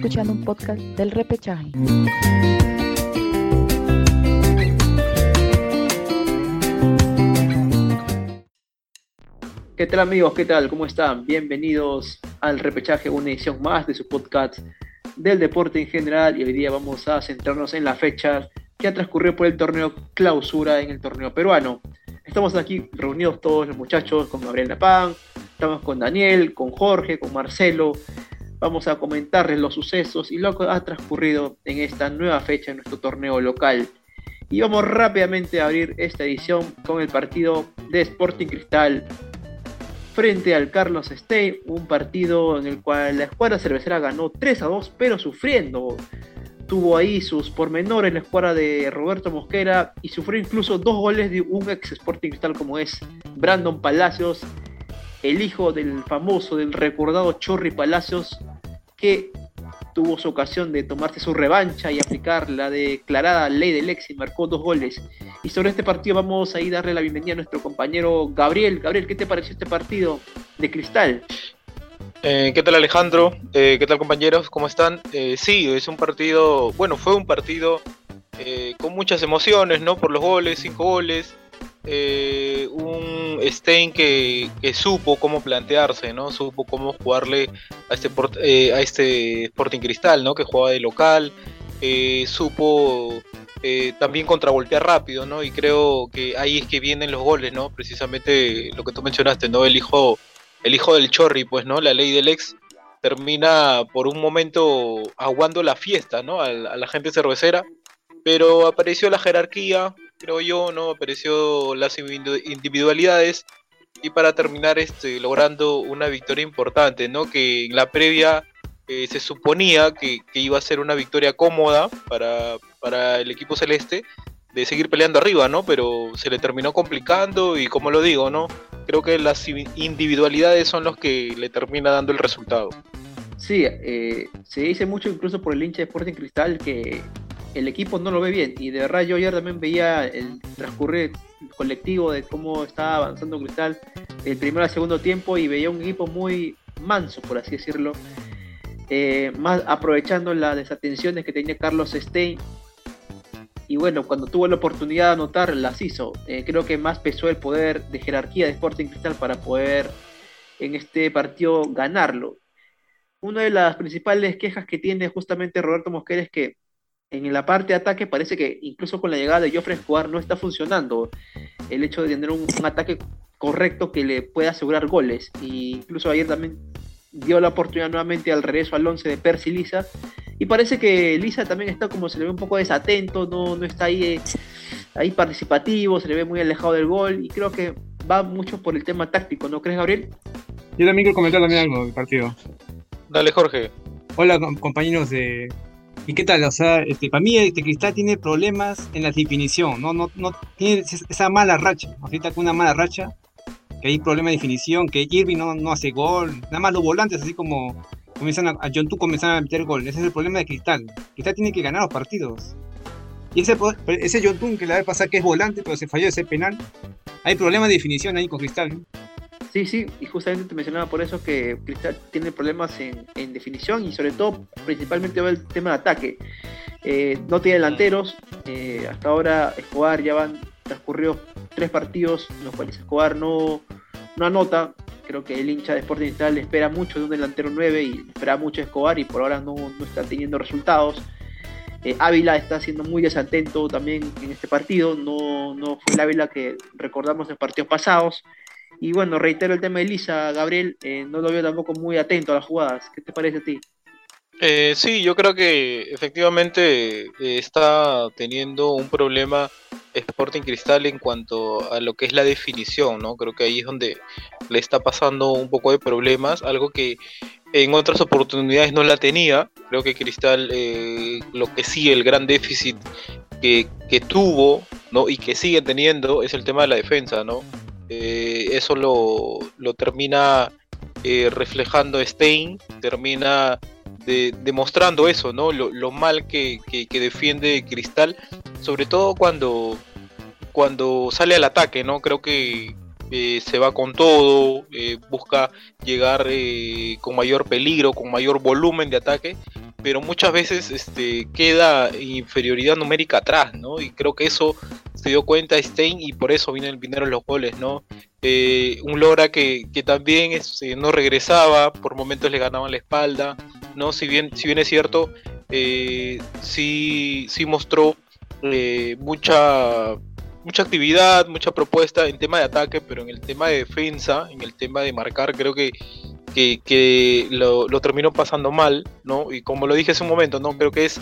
escuchando un podcast del repechaje. ¿Qué tal amigos? ¿Qué tal? ¿Cómo están? Bienvenidos al repechaje, una edición más de su podcast del deporte en general y hoy día vamos a centrarnos en la fecha que ha transcurrido por el torneo clausura en el torneo peruano. Estamos aquí reunidos todos los muchachos con Gabriel Napán, estamos con Daniel, con Jorge, con Marcelo. Vamos a comentarles los sucesos y lo que ha transcurrido en esta nueva fecha en nuestro torneo local. Y vamos rápidamente a abrir esta edición con el partido de Sporting Cristal frente al Carlos Stein, un partido en el cual la escuadra cervecera ganó 3 a 2, pero sufriendo. Tuvo ahí sus pormenores la escuadra de Roberto Mosquera y sufrió incluso dos goles de un ex Sporting Cristal como es Brandon Palacios, el hijo del famoso, del recordado Chorri Palacios, que tuvo su ocasión de tomarse su revancha y aplicar la declarada ley del ex y marcó dos goles. Y sobre este partido vamos a ir darle la bienvenida a nuestro compañero Gabriel. Gabriel, ¿qué te pareció este partido de Cristal? Eh, ¿Qué tal Alejandro? Eh, ¿Qué tal compañeros? ¿Cómo están? Eh, sí, es un partido, bueno, fue un partido con muchas emociones, ¿no? Por los goles, cinco goles, eh, un Stein que, supo cómo plantearse, ¿no? Supo cómo jugarle a este, eh, a este Sporting Cristal, ¿no? Que jugaba de local, eh, supo también contravoltear rápido, ¿no? Y creo que ahí es que vienen los goles, ¿no? Precisamente lo que tú mencionaste, ¿no? El hijo, el hijo del Chorri, pues, ¿no? La ley del ex termina por un momento aguando la fiesta, ¿no? a la gente cervecera, pero apareció la jerarquía, creo yo, ¿no? Apareció las individualidades y para terminar este, logrando una victoria importante, ¿no? Que en la previa eh, se suponía que, iba a ser una victoria cómoda para, para el equipo celeste de seguir peleando arriba, ¿no? Pero se le terminó complicando y como lo digo, ¿no? Creo que las individualidades son los que le termina dando el resultado. Sí, eh, se dice mucho incluso por el hincha de Sporting Cristal que el equipo no lo ve bien. Y de verdad yo ayer también veía el transcurrir colectivo de cómo estaba avanzando Cristal el primero al segundo tiempo y veía un equipo muy manso, por así decirlo. Eh, más aprovechando las desatenciones que tenía Carlos Stein. Y bueno, cuando tuvo la oportunidad de anotar, las hizo. Eh, creo que más pesó el poder de jerarquía de Sporting Cristal para poder en este partido ganarlo. Una de las principales quejas que tiene justamente Roberto Mosquera es que en la parte de ataque parece que incluso con la llegada de Joffrey Escobar no está funcionando el hecho de tener un, ataque correcto que le pueda asegurar goles. Y incluso ayer también dio la oportunidad nuevamente al regreso al 11 de Percy Lisa. Y parece que Lisa también está como se le ve un poco desatento, no, no está ahí, eh, ahí participativo, se le ve muy alejado del gol. Y creo que va mucho por el tema táctico, ¿no crees, Gabriel? Yo también quiero comentar también algo del partido. Dale, Jorge. Hola, compañeros de, ¿Y qué tal? O sea, este, para mí este Cristal tiene problemas en la definición, no, no, no tiene esa mala racha, ahorita con una mala racha, que hay problemas de definición, que Irving no, no hace gol, nada más los volantes así como comienzan a, a John Tu comienzan a meter gol, ese es el problema de Cristal. Cristal tiene que ganar los partidos. Y ese, ese John Tun que la vez pasada que es volante, pero se falló ese penal, hay problemas de definición ahí con Cristal. Sí, sí, y justamente te mencionaba por eso que Cristal tiene problemas en, definición y sobre todo, principalmente el tema de ataque. Eh, no tiene delanteros, eh, hasta ahora Escobar ya van, transcurrió tres partidos en los cuales Escobar no, no anota. Creo que el hincha de Sporting Cristal espera mucho de un delantero 9 y espera mucho Escobar y por ahora no, no está teniendo resultados. Eh, Ávila está siendo muy desatento también en este partido, no, no fue el Ávila que recordamos en partidos pasados. Y bueno, reitero el tema de Elisa, Gabriel, eh, no lo veo tampoco muy atento a las jugadas. ¿Qué te parece a ti? Eh, sí, yo creo que efectivamente eh, está teniendo un problema Sporting Cristal en cuanto a lo que es la definición, ¿no? Creo que ahí es donde le está pasando un poco de problemas, algo que en otras oportunidades no la tenía. Creo que Cristal, lo que sí, el gran déficit que, que, tuvo, ¿no? Y que sigue teniendo es el tema de la defensa, ¿no? Eh, eso lo, termina eh, reflejando Stein, termina demostrando eso, ¿no? Lo, mal que, defiende Cristal, sobre todo cuando, cuando sale al ataque, ¿no? Creo que eh, se va con todo, busca llegar con mayor peligro, con mayor volumen de ataque, pero muchas veces este, queda inferioridad numérica atrás, ¿no? Y creo que eso se dio cuenta Stein y por eso vinieron los goles, ¿no? Eh, un Lora que, también este, no regresaba, por momentos le ganaban la espalda, ¿no? Si bien, si bien es cierto, eh, sí, mostró eh, mucha mucha actividad, mucha propuesta en tema de ataque, pero en el tema de defensa, en el tema de marcar, creo que, que, lo, terminó pasando mal, ¿no? Y como lo dije hace un momento, ¿no? Creo que es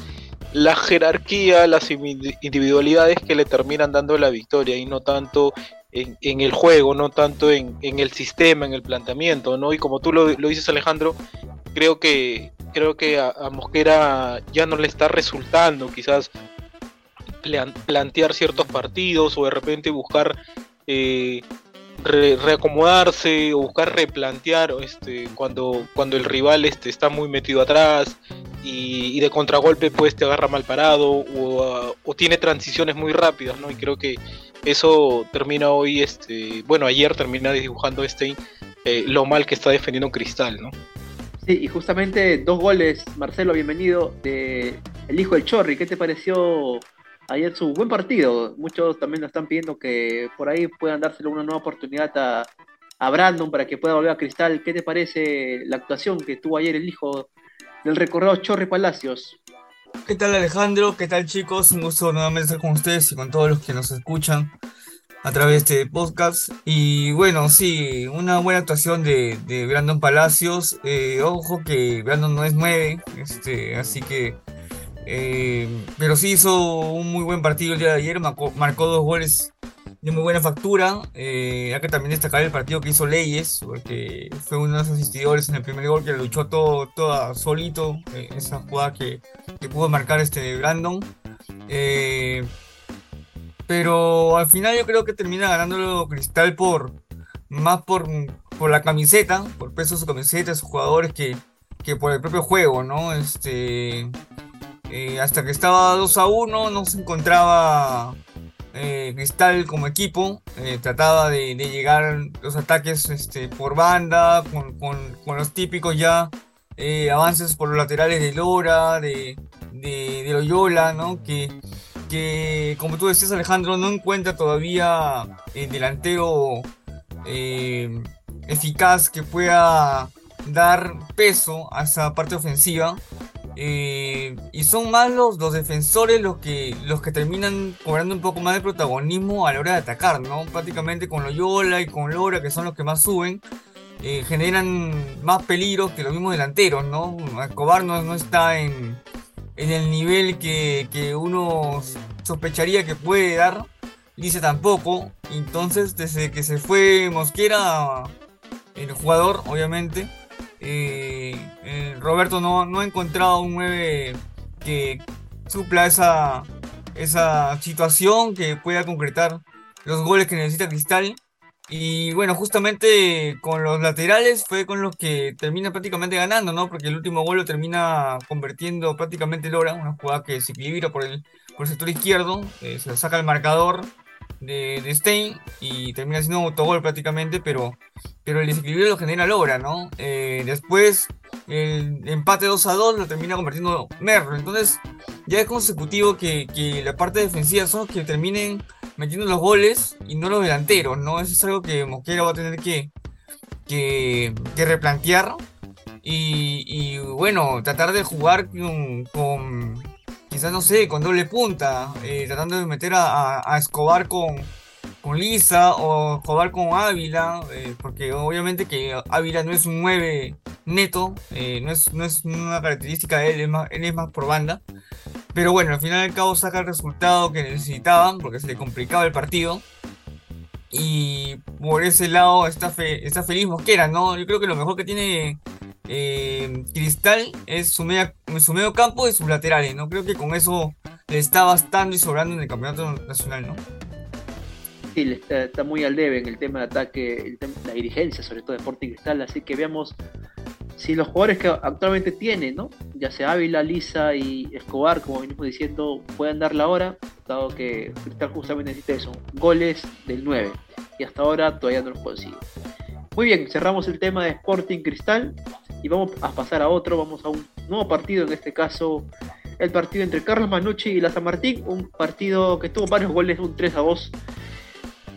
la jerarquía, las individualidades que le terminan dando la victoria y no tanto en, el juego, no tanto en, el sistema, en el planteamiento, ¿no? Y como tú lo, dices Alejandro, creo que creo que a, Mosquera ya no le está resultando quizás plantear ciertos partidos o de repente buscar eh, reacomodarse o buscar replantear este, cuando, cuando el rival este, está muy metido atrás y, de contragolpe pues te agarra mal parado o, tiene transiciones muy rápidas, ¿no? Y creo que eso termina hoy, este, bueno, ayer termina dibujando este eh, lo mal que está defendiendo Cristal, ¿no? Sí, y justamente dos goles, Marcelo, bienvenido, de el hijo del Chorri, ¿qué te pareció ayer su buen partido. Muchos también lo están pidiendo que por ahí puedan dárselo una nueva oportunidad a, Brandon para que pueda volver a Cristal. ¿Qué te parece la actuación que tuvo ayer el hijo del recordado Chorri Palacios? ¿Qué tal Alejandro? ¿Qué tal chicos? Un gusto nuevamente estar con ustedes y con todos los que nos escuchan a través de este podcast. Y bueno, sí, una buena actuación de, Brandon Palacios. Eh, ojo que Brandon no es 9, este, así que eh, pero sí hizo un muy buen partido el día de ayer, marcó, dos goles de muy buena factura. Eh, hay que también destacar el partido que hizo Leyes, porque fue uno de los asistidores en el primer gol que luchó todo, todo solito, eh, esa jugada que, pudo marcar este Brandon. pero al final yo creo que termina ganándolo Cristal por más por, por la camiseta, por peso de su camiseta, sus jugadores que, que por el propio juego, ¿no? Este, eh, hasta que estaba 2 a 1 no se encontraba eh, Cristal como equipo. Eh, trataba de, llegar los ataques este, por banda, con, los típicos ya avances por los laterales de Lora, de, de, Loyola, ¿no? Que, que, como tú decías Alejandro, no encuentra todavía el delantero eficaz que pueda dar peso a esa parte ofensiva. Eh, y son más los, defensores los que, los que terminan cobrando un poco más de protagonismo a la hora de atacar, ¿no? Prácticamente con Loyola y con Lora, que son los que más suben, eh, generan más peligros que los mismos delanteros, ¿no? Escobar no, está en, el nivel que, que, uno sospecharía que puede dar, dice tampoco, entonces desde que se fue Mosquera, el jugador, obviamente, eh, eh, Roberto no, no, ha encontrado un 9 que supla esa, esa situación, que pueda concretar los goles que necesita Cristal. Y bueno, justamente con los laterales fue con los que termina prácticamente ganando, ¿no? Porque el último gol lo termina convirtiendo prácticamente Lora, una jugada que se equilibra por el, por el sector izquierdo, eh, se saca el marcador de, de Stein y termina siendo un autogol prácticamente, pero, pero el desequilibrio lo genera Lora, ¿no? Eh, después el empate 2 a 2 lo termina convirtiendo Merlo. Entonces ya es consecutivo que, que, la parte defensiva son los que terminen metiendo los goles y no los delanteros, ¿no? Eso es algo que Mosquera va a tener que, que, replantear. Y, y, bueno, tratar de jugar con quizás no sé, con doble punta, eh, tratando de meter a, Escobar con, con Lisa o Escobar con Ávila, eh, porque obviamente que Ávila no es un 9 neto, eh, no, es, no es una característica de él, es más, él es más por banda. Pero bueno, al final del cabo saca el resultado que necesitaban, porque se le complicaba el partido. Y por ese lado está, fe, está feliz Mosquera, ¿no? Yo creo que lo mejor que tiene eh, Cristal es su, medio campo y sus laterales, ¿no? Creo que con eso le está bastando y sobrando en el campeonato nacional, ¿no? Sí, está, muy al debe en el tema de ataque, la dirigencia, sobre todo de Sporting Cristal, así que veamos si los jugadores que actualmente tiene, ¿no? Ya sea Ávila, Lisa y Escobar, como venimos diciendo, pueden dar la hora, dado que Cristal justamente necesita eso, goles del 9, y hasta ahora todavía no los consigue. Muy bien, cerramos el tema de Sporting Cristal y vamos a pasar a otro, vamos a un nuevo partido, en este caso el partido entre Carlos Manucci y la San Martín, un partido que tuvo varios goles, un 3 a 2.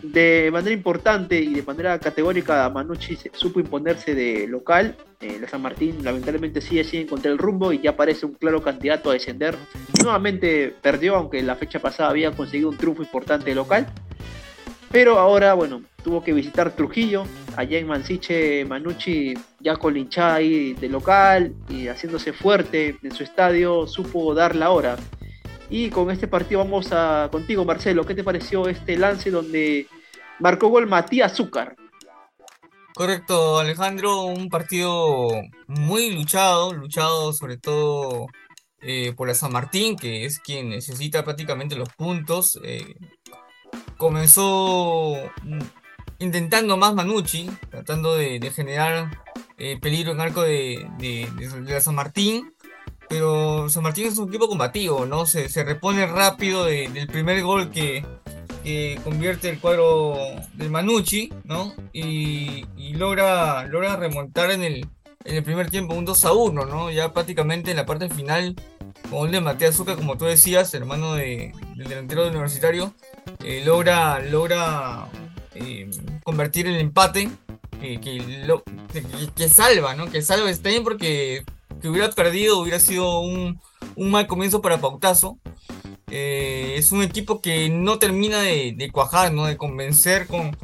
De manera importante y de manera categórica, Manucci supo imponerse de local. Eh, la San Martín lamentablemente sigue sin encontrar el rumbo y ya parece un claro candidato a descender. Nuevamente perdió, aunque la fecha pasada había conseguido un triunfo importante local. Pero ahora, bueno, tuvo que visitar Trujillo, allá en Mansiche, Manucci ya con hinchada ahí de local y haciéndose fuerte en su estadio, supo dar la hora. Y con este partido vamos a contigo, Marcelo. ¿Qué te pareció este lance donde marcó gol Matías Zúcar? Correcto, Alejandro, un partido muy luchado, luchado sobre todo eh, por la San Martín, que es quien necesita prácticamente los puntos. Eh, comenzó intentando más Manucci, tratando de, generar eh, peligro en arco de, la San Martín, pero San Martín es un equipo combativo, ¿no? Se, repone rápido del primer gol que, convierte el cuadro del Manucci, ¿no? Y, logra, logra remontar en el, en el primer tiempo un 2 a 1, ¿no? Ya prácticamente en la parte final con el de Matías Zucca, como tú decías, hermano del delantero universitario, eh, logra, logra eh, convertir el empate que, que, salva, ¿no? Que salva está bien porque que hubiera perdido hubiera sido un, mal comienzo para Pautazo. Eh, es un equipo que no termina de, cuajar, ¿no? De convencer con,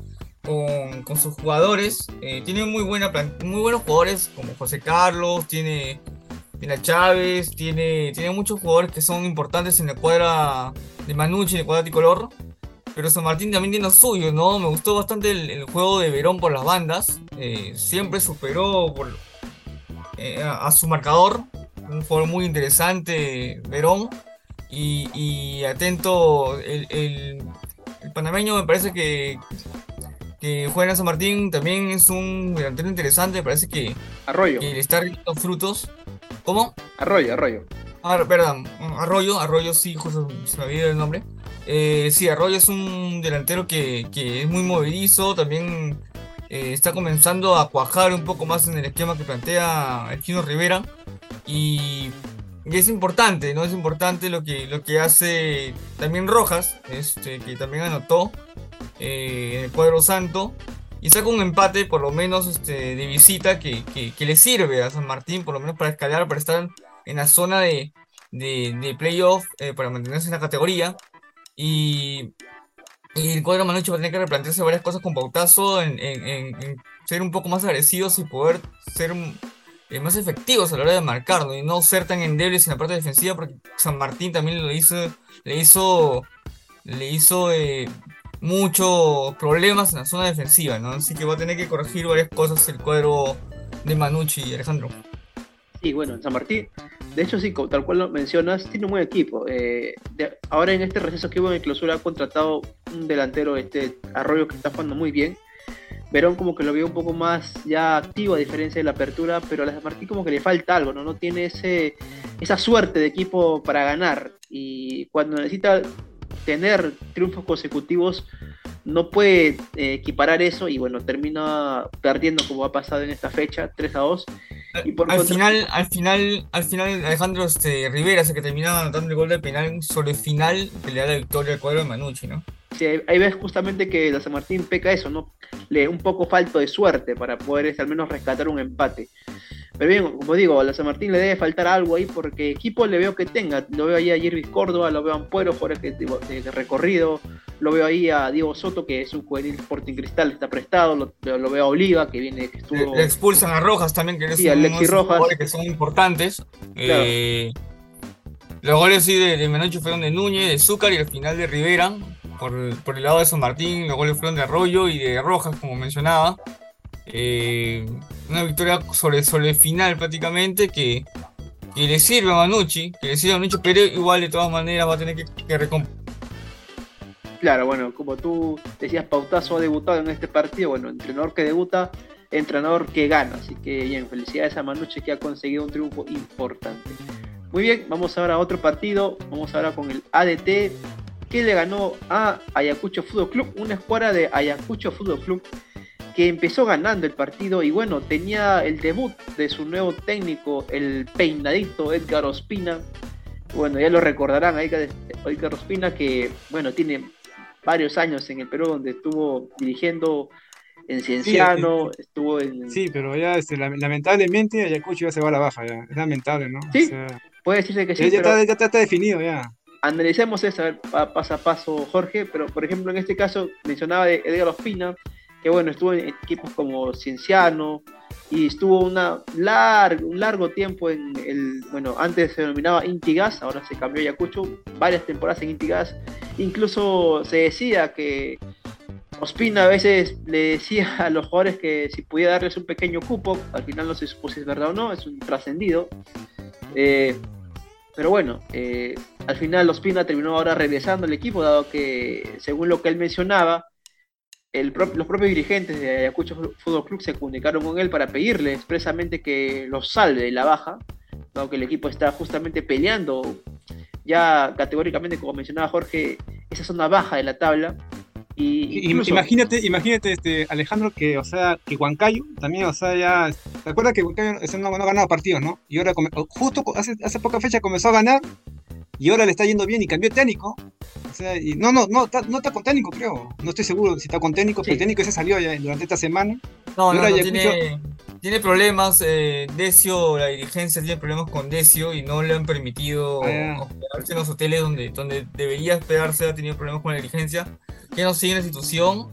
con, sus jugadores. tiene muy, buena, muy buenos jugadores como José Carlos, tiene tiene a Chávez, tiene, tiene muchos jugadores que son importantes en la cuadra de Manucci, en la cuadra tricolor. Pero San Martín también tiene lo suyo, ¿no? Me gustó bastante el, juego de Verón por las bandas. Eh, siempre superó eh, a, su marcador. Un jugador muy interesante, Verón. Y, atento, el, el, panameño me parece que, que juega en San Martín también es un delantero interesante. Me parece que, Arroyo. que le está rindiendo frutos. ¿Cómo? Arroyo, Arroyo. Ah, perdón, Arroyo, Arroyo sí, justo se me había el nombre. Eh, sí, Arroyo es un delantero que, es muy movedizo, también eh, está comenzando a cuajar un poco más en el esquema que plantea el Chino Rivera. Y, es importante, ¿no? Es importante lo que, lo que hace también Rojas, este, que también anotó eh, en el cuadro santo y saca un empate, por lo menos este, de visita, que, le sirve a San Martín, por lo menos para escalar, para estar en la zona de, de, playoff, eh, para mantenerse en la categoría. Y, el cuadro Manucci va a tener que replantearse varias cosas con Pautazo, en, ser un poco más agresivos y poder ser eh, más efectivos a la hora de marcar, y no ser tan endebles en la parte defensiva, porque San Martín también lo hizo, le hizo, le hizo eh, muchos problemas en la zona defensiva, ¿no? Así que va a tener que corregir varias cosas el cuadro de Manucci y Alejandro. Sí, bueno, San Martín, de hecho sí, tal cual lo mencionas, tiene un buen equipo. Eh, ahora en este receso que hubo en clausura ha contratado un delantero, este Arroyo, que está jugando muy bien. Verón como que lo veo un poco más ya activo a diferencia de la apertura, pero a San Martín como que le falta algo, ¿no? No tiene ese, esa suerte de equipo para ganar. Y cuando necesita tener triunfos consecutivos no puede eh, equiparar eso y bueno, termina perdiendo como ha pasado en esta fecha, 3 a 2. Y por al, final, al final, al final Alejandro este, Rivera se que termina anotando el gol de penal sobre el final que le da la victoria al cuadro de Manucci, ¿no? Sí, ahí ves justamente que la San Martín peca eso, ¿no? Le un poco falto de suerte para poder este, al menos rescatar un empate. Pero bien, como digo, a la San Martín le debe faltar algo ahí porque equipo le veo que tenga. Lo veo ahí a Jervis Córdoba, lo veo a Ampuero, por de, de, recorrido. Lo veo ahí a Diego Soto, que es un juvenil Sporting Cristal, está prestado. Lo, veo a Oliva, que viene, que estuvo. Le, expulsan a Rojas también, que, es sí, Rojas. que son importantes. Eh, los goles sí de, de fueron de Núñez, de Zúcar y al final de Rivera. Por, por el lado de San Martín, los goles fueron de Arroyo y de Rojas, como mencionaba. Eh, una victoria sobre, sobre el final prácticamente que, le sirve a Manucci, que le sirve a Manucci, pero igual de todas maneras va a tener que, que Claro, bueno, como tú decías, Pautazo ha debutado en este partido, bueno, entrenador que debuta, entrenador que gana, así que bien, felicidades a Manucci que ha conseguido un triunfo importante. Muy bien, vamos ahora a otro partido, vamos ahora con el ADT, que le ganó a Ayacucho Fútbol Club, una escuadra de Ayacucho Fútbol Club que empezó ganando el partido y bueno, tenía el debut de su nuevo técnico, el peinadito Edgar Ospina. Bueno, ya lo recordarán, Edgar Ospina, que bueno, tiene varios años en el Perú donde estuvo dirigiendo en Cienciano, estuvo en... Sí, pero ya este, lamentablemente Ayacucho ya se va a la baja, ya. es lamentable, ¿no? Sí, puede decirse que sí. Ya, está, ya está definido ya analicemos eso paso a paso, Jorge, pero por ejemplo en este caso mencionaba de Edgar Ospina, que bueno, estuvo en equipos como Cienciano y estuvo una un largo tiempo en el, bueno, antes se denominaba Intigas, ahora se cambió a Ayacucho, varias temporadas en Intigas, incluso se decía que Ospina a veces le decía a los jugadores que si podía darles un pequeño cupo, al final no se supo si es verdad o no, es un trascendido. Eh, pero bueno, eh, al final Ospina terminó ahora regresando al equipo, dado que, según lo que él mencionaba, el los propios dirigentes de Ayacucho Fútbol Club se comunicaron con él para pedirle expresamente que los salve de la baja, dado que el equipo está justamente peleando ya categóricamente, como mencionaba Jorge, esa zona baja de la tabla Imagínate, imagínate este, Alejandro, que, o sea, que Huancayo también, o sea, ya. ¿Te acuerdas que Huancayo no, no, ganaba partidos, no? Y ahora, justo hace, hace poca fecha comenzó a ganar y ahora le está yendo bien y cambió técnico. O sea, y no, no, no, no está con técnico, creo. No estoy seguro si está con técnico, pero el técnico ese salió ya durante esta semana. No, no, tiene, tiene, problemas. Eh, Decio, la dirigencia tiene problemas con Decio y no le han permitido ah, hospedarse en los hoteles donde, donde debería hospedarse. Ha tenido problemas con la dirigencia que no sigue la institución.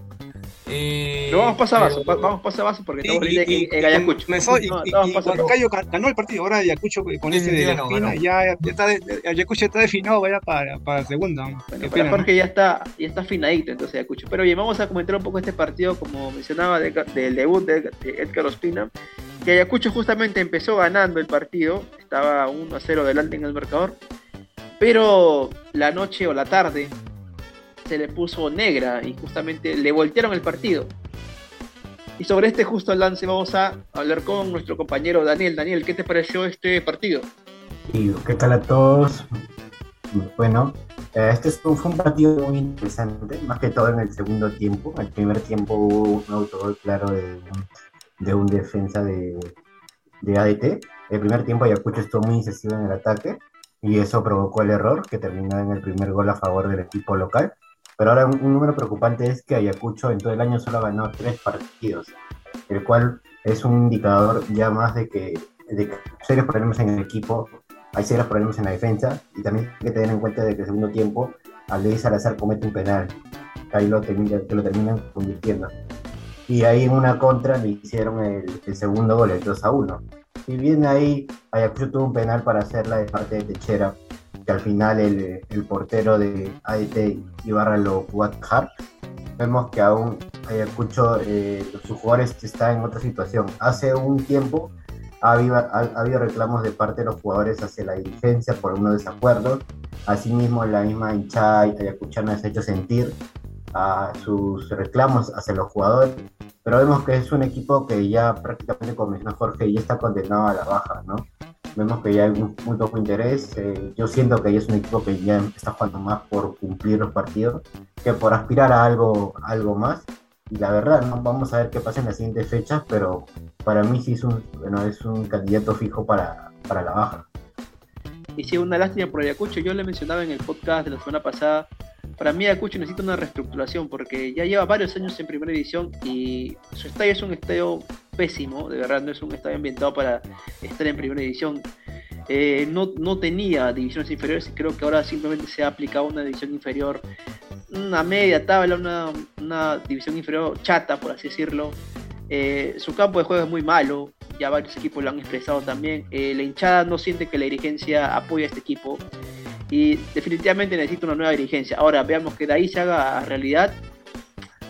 Eh, vamos paso a vaso, vamos paso a vaso porque estamos y, y, en Ayacucho. y, no, y, ganó el partido, ahora Ayacucho con ese de Espina, ya, ya, está Ayacucho está definido vaya para, para el segundo. Bueno, para Jorge ya está, ya está afinadito entonces Ayacucho. Pero bien, vamos a comentar un poco este partido, como mencionaba, del debut de, Edgar Ospina. Que Ayacucho justamente empezó ganando el partido, estaba 1 a 0 delante en el marcador. Pero la noche o la tarde se le puso negra y justamente le voltearon el partido. Y sobre este justo lance vamos a hablar con nuestro compañero Daniel. Daniel, ¿qué te pareció este partido? ¿Qué tal a todos? Bueno, eh, este fue un partido muy interesante, más que todo en el segundo tiempo. En el primer tiempo hubo un autogol claro de, de un defensa de, de ADT. El primer tiempo Ayacucho estuvo muy incisivo en el ataque y eso provocó el error que terminó en el primer gol a favor del equipo local. Pero ahora un, número preocupante es que Ayacucho en todo el año solo ha ganado tres partidos, el cual es un indicador ya más de que, de hay serios problemas en el equipo, hay serios problemas en la defensa y también hay que tener en cuenta de que el segundo tiempo Aldeí Salazar comete un penal, ahí lo, termina, lo terminan convirtiendo. Y ahí en una contra le hicieron el, el segundo gol, el 2 a 1. Y bien ahí Ayacucho tuvo un penal para hacerla de parte de Techera, que al final el, el portero de AET Ibarra lo jugó Vemos que aún Ayacucho, eh, sus jugadores están en otra situación. Hace un tiempo ha habido, ha, habido, reclamos de parte de los jugadores hacia la dirigencia por unos desacuerdos. Asimismo, la misma hinchada ayacuchana se ha hecho sentir a sus reclamos hacia los jugadores, pero vemos que es un equipo que ya prácticamente, como mencionó Jorge, ya está condenado a la baja, ¿no? Vemos que ya hay un muy poco interés. Eh, yo siento que ya es un equipo que ya está jugando más por cumplir los partidos que por aspirar a algo, algo más. Y la verdad, ¿no? vamos a ver qué pasa en las siguientes fechas, pero para mí sí es un, bueno, es un candidato fijo para, para la baja. Y sí, una lástima por Ayacucho. Yo le mencionaba en el podcast de la semana pasada para mí Ayacucho necesita una reestructuración porque ya lleva varios años en primera división y su estadio es un estadio pésimo, de verdad no es un estadio ambientado para estar en primera división. Eh, no, no, tenía divisiones inferiores y creo que ahora simplemente se ha aplicado una división inferior, una media tabla, una, una división inferior chata, por así decirlo. Eh, su campo de juego es muy malo, ya varios equipos lo han expresado también. Eh, la hinchada no siente que la dirigencia apoya a este equipo y definitivamente necesita una nueva dirigencia. Ahora veamos que de ahí se haga realidad.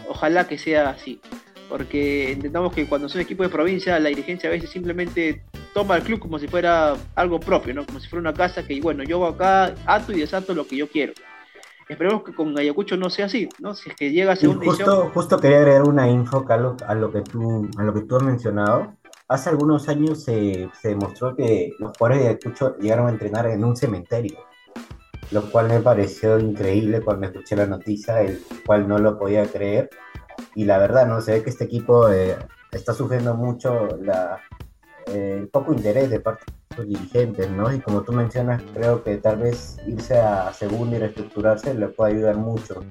Ojalá que sea así. Porque entendamos que cuando son equipos de provincia, la dirigencia a veces simplemente toma el club como si fuera algo propio, ¿no? Como si fuera una casa que, bueno, yo hago acá, ato y desato lo que yo quiero. Esperemos que con Ayacucho no sea así, ¿no? Si es que llega a segunda justo, Justo quería agregar una info, Carlos, a lo que tú, a lo que tú has mencionado. Hace algunos años se, se demostró que los jugadores de Ayacucho llegaron a entrenar en un cementerio lo cual me pareció increíble cuando escuché la noticia, el cual no lo podía creer. Y la verdad, ¿no? Se ve que este equipo eh, está sufriendo mucho eh, el poco interés de parte de los dirigentes, ¿no? Y como tú mencionas, creo que tal vez irse a segundo y reestructurarse le puede ayudar mucho.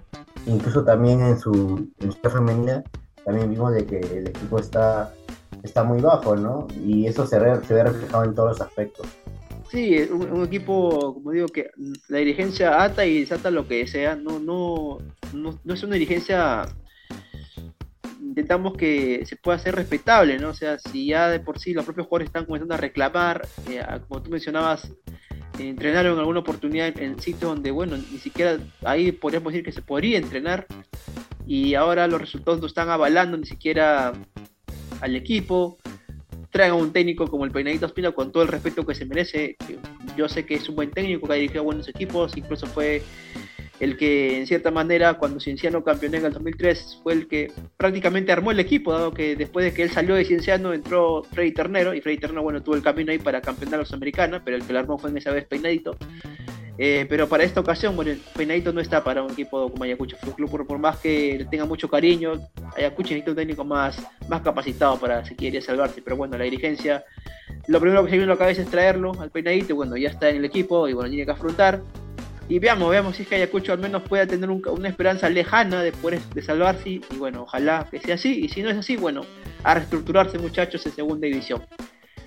Incluso también en su, en su femenina, también vimos de que el equipo está, está muy bajo, ¿no? Y eso se, ve, se ve reflejado en todos los aspectos. Sí, un, un, equipo, como digo, que la dirigencia ata y desata lo que sea, no, no, no, no es una dirigencia intentamos que se pueda hacer respetable, ¿no? O sea, si ya de por sí los propios jugadores están comenzando a reclamar, eh, como tú mencionabas, eh, entrenaron en alguna oportunidad en, sitios donde, bueno, ni siquiera ahí podríamos decir que se podría entrenar, y ahora los resultados no están avalando ni siquiera al equipo. Traen a un técnico como el Peinadito Espina con todo el respeto que se merece. Yo sé que es un buen técnico que ha dirigido buenos equipos, incluso fue el que en cierta manera cuando Cienciano campeonó en el 2003 fue el que prácticamente armó el equipo, dado que después de que él salió de Cienciano entró Freddy Ternero y Freddy Ternero bueno tuvo el camino ahí para campeonar a los americanos, pero el que lo armó fue en esa vez Peinadito. Eh, pero para esta ocasión, bueno, Peinadito no está para un equipo como Ayacucho Fútbol Club, por, por, más que tenga mucho cariño, Ayacucho necesita un técnico más, más capacitado para si quiere salvarse, pero bueno, la dirigencia, lo primero que se viene a la cabeza es traerlo al Peinadito, bueno, ya está en el equipo y bueno, tiene que afrontar, y veamos, veamos si es que Ayacucho al menos pueda tener un, una esperanza lejana de poder de salvarse y bueno, ojalá que sea así, y si no es así, bueno, a reestructurarse muchachos en segunda división.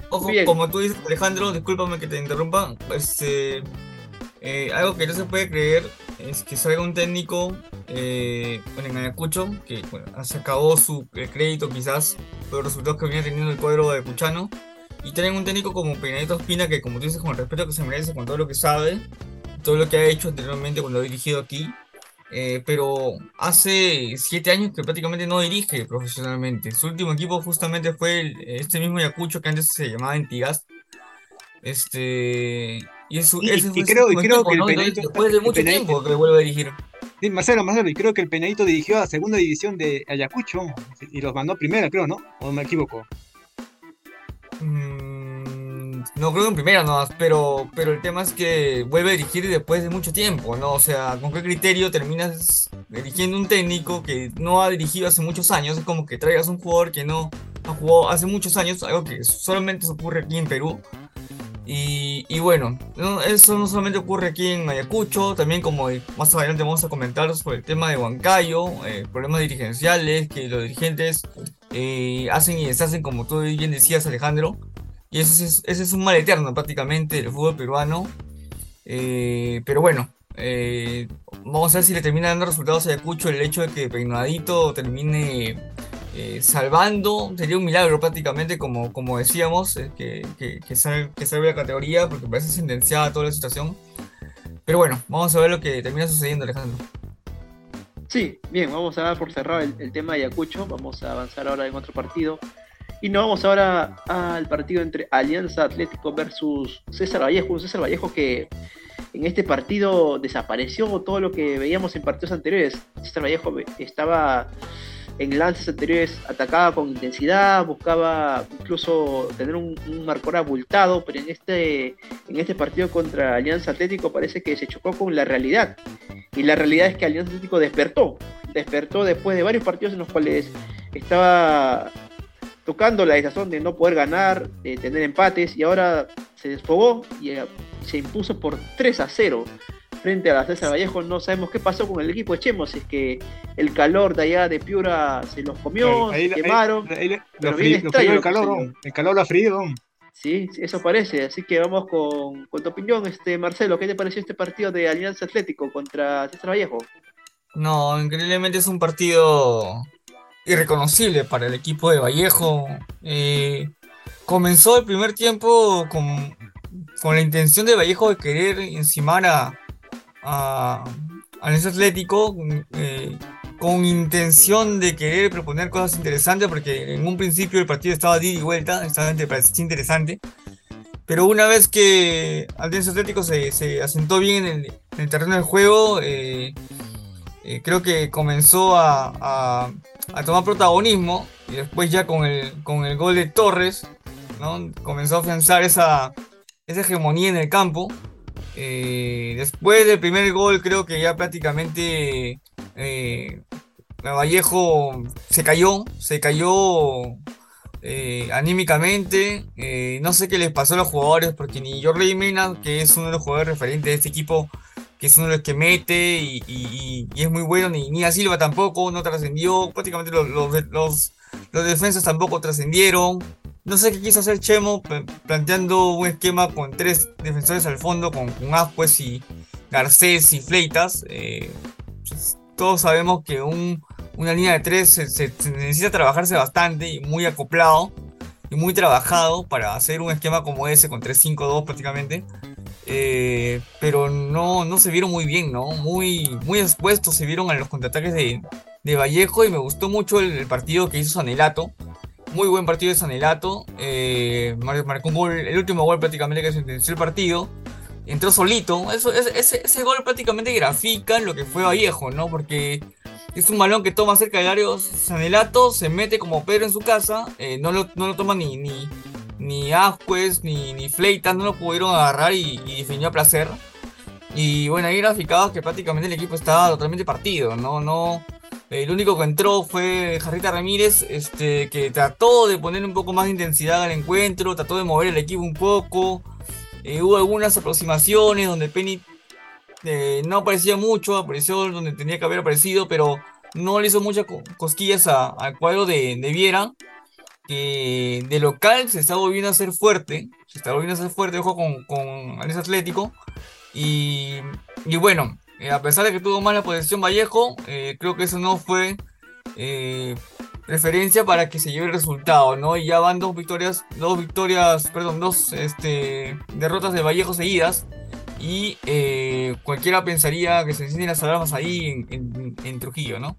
Ojo, Bien. como tú dices Alejandro, discúlpame que te interrumpa, eh, eh, algo que no se puede creer es que salga un técnico eh, bueno, en Ayacucho, que bueno, se acabó su crédito quizás por los resultados que venía teniendo el cuadro de Ayacuchano, y tienen un técnico como Peinadito Espina, que como tú dices, con el respeto que se merece, con todo lo que sabe, todo lo que ha hecho anteriormente cuando ha dirigido aquí, eh, pero hace siete años que prácticamente no dirige profesionalmente. Su último equipo justamente fue el, este mismo Ayacucho que antes se llamaba Entigas. Este, y, eso, y, ese y creo, y creo equipo, que ¿no? el Penadito, después de mucho Penadito- tiempo que vuelve a dirigir. Sí, Marcelo, Marcelo, y creo que el Penadito dirigió a segunda división de Ayacucho y los mandó a primera, creo, ¿no? ¿O me equivoco? Mm, no creo que en primera nomás, pero, pero el tema es que vuelve a dirigir después de mucho tiempo, ¿no? O sea, ¿con qué criterio terminas dirigiendo un técnico que no ha dirigido hace muchos años? Es como que traigas un jugador que no ha jugado hace muchos años, algo que solamente se ocurre aquí en Perú. Y, bueno, no, eso no solamente ocurre aquí en Ayacucho, también como más adelante vamos a comentar sobre el tema de Huancayo, eh, problemas dirigenciales, que los dirigentes eh, hacen y deshacen, como tú bien decías Alejandro, y ese es un mal eterno prácticamente del fútbol peruano. Eh, pero bueno, eh, vamos a ver si le termina dando resultados a Ayacucho el hecho de que Peinadito termine eh, salvando. Sería un milagro prácticamente, como, como decíamos, que, que salve la categoría, porque parece sentenciada toda la situación. Pero bueno, vamos a ver lo que termina sucediendo, Alejandro. Sí, bien, vamos a dar por cerrado el, el tema de Ayacucho. Vamos a avanzar ahora en otro partido. Y nos vamos ahora al partido entre Alianza Atlético versus César Vallejo. Un César Vallejo que en este partido desapareció todo lo que veíamos en partidos anteriores. César Vallejo estaba en lances anteriores, atacaba con intensidad, buscaba incluso tener un, un marcador abultado, pero en este, en este partido contra Alianza Atlético parece que se chocó con la realidad. Y la realidad es que Alianza Atlético despertó. Despertó después de varios partidos en los cuales estaba tocando la desazón de no poder ganar, de tener empates, y ahora se desfogó y eh, se impuso por 3 a 0 frente a la César Vallejo. No sabemos qué pasó con el equipo de Chemo, si es que el calor de allá de Piura se los comió, Ahí- ahí- se ahí- quemaron. ahí- ahí- pero lo bien frío, extraño el calor. ¿no? el calor lo ha frío. Sí, sí, eso parece. Así que vamos con, con tu opinión, este Marcelo. ¿Qué te pareció este partido de Alianza Atlético contra César Vallejo? No, increíblemente es un partido irreconocible para el equipo de Vallejo. Eh, comenzó el primer tiempo con, con la intención de Vallejo de querer encimar a, a, Atlético, eh, con intención de querer proponer cosas interesantes, porque en un principio el partido estaba de ida y vuelta, estaba interesante. Pero una vez que Alianza Atlético se, se asentó bien en el, en el terreno del juego, eh, creo que comenzó a- a tomar protagonismo y después ya con el, con el gol de Torres, ¿no? comenzó a afianzar esa, esa hegemonía en el campo. Eh, después del primer gol creo que ya prácticamente eh, Vallejo se cayó, se cayó eh, anímicamente. eh, no sé qué les pasó a los jugadores, porque ni Jorge Mena, que es uno de los jugadores referentes de este equipo, que es uno de los que mete y, y- y es muy bueno, ni, ni a Silva tampoco, no trascendió. Prácticamente los, los, los, los defensas tampoco trascendieron. No sé qué quiso hacer Chemo, pla- planteando un esquema con tres defensores al fondo, con, con Ascuez y Garcés y Fleitas. eh, pues, todos sabemos que un, una línea de tres se, se- se necesita trabajarse bastante y muy acoplado y muy trabajado para hacer un esquema como ese con 3-5-2 prácticamente. Eh, pero no, no se vieron muy bien, ¿no? Muy, muy expuestos se vieron a los contraataques de, de Vallejo y me gustó mucho el, partido que hizo Sanelato. Muy buen partido de Sanelato. Eh, mar- marcó un gol, el último gol prácticamente que sentenció el partido. Entró solito. Eso, ese, ese gol prácticamente grafica lo que fue Vallejo, ¿no? Porque es un balón que toma cerca del área Sanelato, se mete como Pedro en su casa. eh, no, lo, no lo toma ni, ni, ni Ascuez, ni, ni Fleitas, no lo pudieron agarrar y, y definió a placer. Y bueno, ahí graficaba que prácticamente el equipo estaba totalmente partido, ¿no? no el único que entró fue Jarrita Ramírez, este, que trató de poner un poco más de intensidad al encuentro, trató de mover el equipo un poco. eh, hubo algunas aproximaciones donde Penny eh, no aparecía mucho, apareció donde tenía que haber aparecido, pero no le hizo muchas co- cosquillas al cuadro de, de Viera, que de local se está volviendo a ser fuerte, se está volviendo a ser fuerte, ojo con, con Alianza Atlético, y, y bueno, eh, a pesar de que tuvo mala posesión Vallejo, eh, creo que eso no fue eh, referencia para que se lleve el resultado, ¿no? Y ya van dos victorias, dos victorias, perdón, dos este, derrotas de Vallejo seguidas. Y cualquiera pensaría que se encienden las alarmas ahí en, en- Trujillo, ¿no?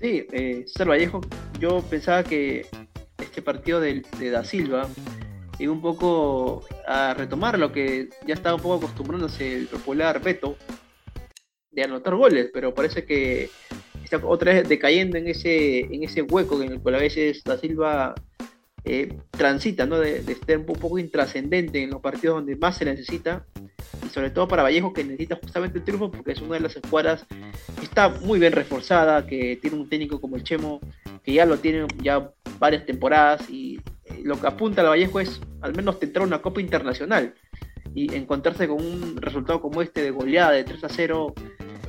Sí, eh, Vallejo, yo pensaba que partido de, de Da Silva iba un poco a retomar lo que ya estaba un poco acostumbrándose el popular Beto de anotar goles, pero parece que está otra vez decayendo en ese, en ese hueco en el cual a veces Da Silva eh, transita, ¿no? De, de un poco intrascendente en los partidos donde más se necesita, y sobre todo para Vallejo que necesita justamente el triunfo porque es una de las escuadras que está muy bien reforzada, que tiene un técnico como el Chemo, que ya lo tiene ya varias temporadas y eh, lo que apunta a Vallejo es al menos tentar una Copa Internacional y encontrarse con un resultado como este de goleada de 3 a 0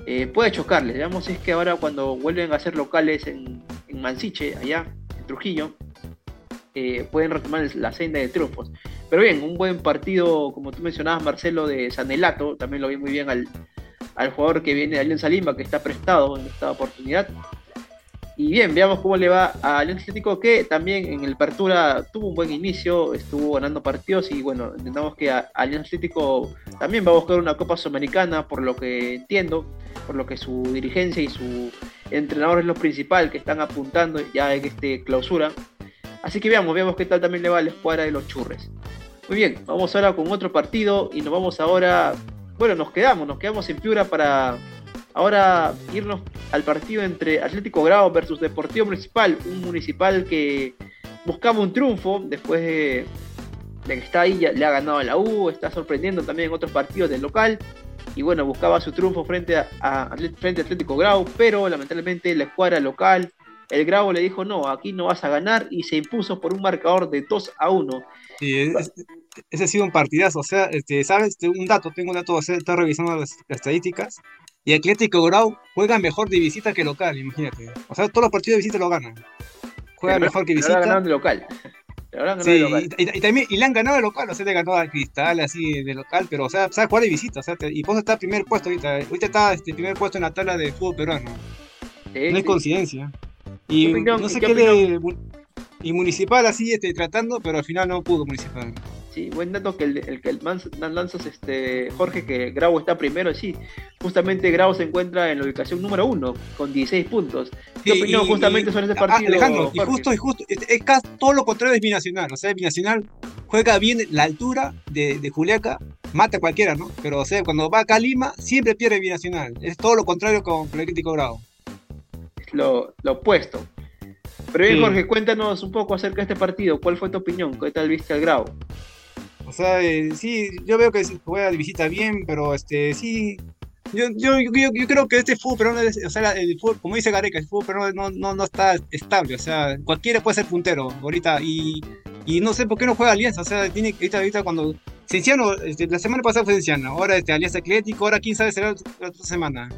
eh, puede chocarles. Veamos si es que ahora cuando vuelven a ser locales en, en Mansiche, allá en Trujillo, eh, pueden retomar la senda de triunfos. Pero bien, un buen partido, como tú mencionabas, Marcelo, de Sanelato, también lo vi muy bien al, al jugador que viene de Alianza Lima, que está prestado en esta oportunidad. Y bien, veamos cómo le va a Alianza Atlético, que también en el Apertura tuvo un buen inicio, estuvo ganando partidos y bueno, entendamos que Alianza Atlético también va a buscar una Copa Sudamericana, por lo que entiendo, por lo que su dirigencia y su entrenador es lo principal que están apuntando ya en este clausura. Así que veamos, veamos qué tal también le va a la escuadra de los churres. Muy bien, vamos ahora con otro partido y nos vamos ahora, bueno, nos quedamos, nos quedamos en Piura para ahora irnos al partido entre Atlético Grau versus Deportivo Municipal, un municipal que buscaba un triunfo después de, que está ahí, ya le ha ganado a la U, está sorprendiendo también en otros partidos del local y bueno, buscaba su triunfo frente a, frente a Atlético Grau, pero lamentablemente la escuadra local, el Grau le dijo no, aquí no vas a ganar y se impuso por un marcador de 2 a 1. Sí, es- ese ha sido un partidazo. O sea, este, ¿sabes? Un dato, tengo un dato, o sea, está revisando las, las estadísticas. Y Atlético Grau juega mejor de visita que local, imagínate. O sea, todos los partidos de visita lo ganan. Juega Pero- mejor que pero visita. ganaron de local. Pero ganaron Sí, de local. y, y- y también y le han ganado de local, o sea, le ganó a Cristal así de local, pero o sea, sabe jugar de visita, o sea, te- y Ponce está primer puesto ahorita, ahorita está este primer puesto en la tabla de fútbol peruano, Sí, no es sí. coincidencia. Y ¿Qué opinión- no sé qué y Municipal así este, tratando, pero al final no pudo Municipal. Sí, buen dato que el, el que el lanzas, este, Jorge, que Grau está primero, sí. Justamente Grau se encuentra en la ubicación número uno, con 16 puntos. ¿Qué Sí, opinión y- justamente y- sobre ah, partido? Alejandro, y justo, y justo, es, es casi todo lo contrario de Binacional, o sea, Binacional juega bien la altura de, de Juliaca, mata a cualquiera, ¿no? Pero o sea, cuando va acá a Lima, siempre pierde Binacional, es todo lo contrario con el crítico Grau. Lo, lo opuesto. Pero bien, Sí. Jorge, cuéntanos un poco acerca de este partido. ¿Cuál fue tu opinión? ¿Qué tal viste al Grau? O sea, eh, sí, yo veo que se juega de visita bien, pero este, sí, Yo, yo, yo, yo creo que este fútbol peruano, es- o sea, el fútbol, como dice Gareca, el fútbol peruano no, no, no está estable, o sea, cualquiera puede ser puntero ahorita y, y no sé por qué no juega Alianza, o sea, tiene ahorita, ahorita cuando Cienciano, este, la semana pasada fue Cienciano, ahora este, Alianza Atlético, ahora quién sabe será la otra semana.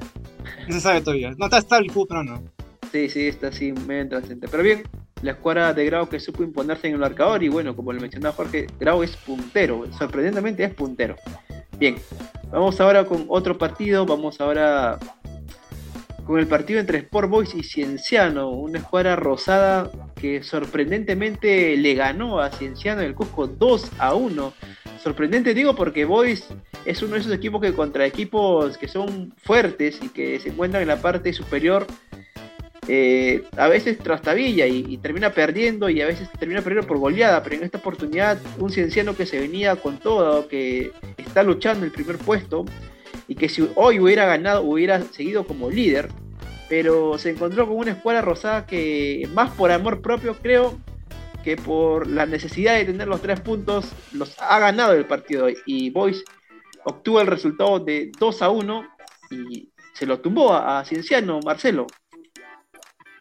No se sabe todavía, no está estable el fútbol peruano. Sí, sí, está así medio intrascendente. Pero bien, la escuadra de Grau que supo imponerse en el marcador y bueno, como le mencionaba Jorge, Grau es puntero, sorprendentemente es puntero. Bien, vamos ahora con otro partido, vamos ahora con el partido entre Sport Boys y Cienciano, una escuadra rosada que sorprendentemente le ganó a Cienciano en el Cusco 2 a 1. Sorprendente digo porque Boys es uno de esos equipos que contra equipos que son fuertes y que se encuentran en la parte superior eh, a veces trastabilla y, y termina perdiendo y a veces termina perdiendo por goleada, pero en esta oportunidad un cienciano que se venía con todo, que está luchando el primer puesto y que si hoy hubiera ganado hubiera seguido como líder, pero se encontró con una escuadra rosada que más por amor propio creo que por la necesidad de tener los tres puntos los ha ganado el partido y Boys obtuvo el resultado de 2 a 1 y se lo tumbó a Cienciano Marcelo.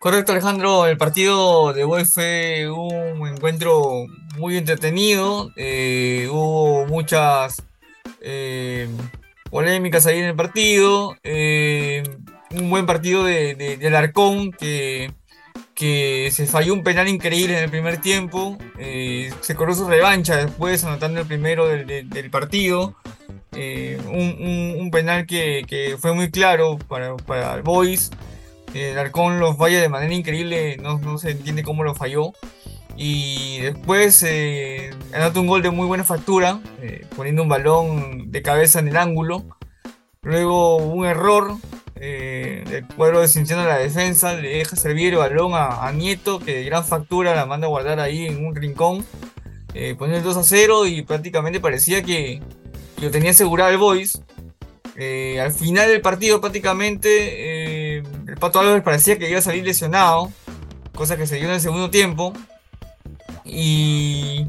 Correcto, Alejandro. El partido de hoy fue un encuentro muy entretenido. eh, hubo muchas eh, polémicas ahí en el partido. eh, un buen partido de, de, Alarcón que, que se falló un penal increíble en el primer tiempo. se corrió su revancha después, anotando el primero del, partido. un penal que, que fue muy claro para, para el Boys. El Arcón los falla de manera increíble, no, se entiende cómo lo falló. Y después eh, anota un gol de muy buena factura, eh, poniendo un balón de cabeza en el ángulo. Luego un error eh, del cuadro de la defensa, le deja servir el balón a, Nieto, que de gran factura la manda a guardar ahí en un rincón. Eh, poniendo el 2 a 0 y prácticamente parecía que, lo tenía asegurado el Boys. Eh, al final del partido prácticamente eh, el Pato Álvarez parecía que iba a salir lesionado, cosa que se dio en el segundo tiempo. Y,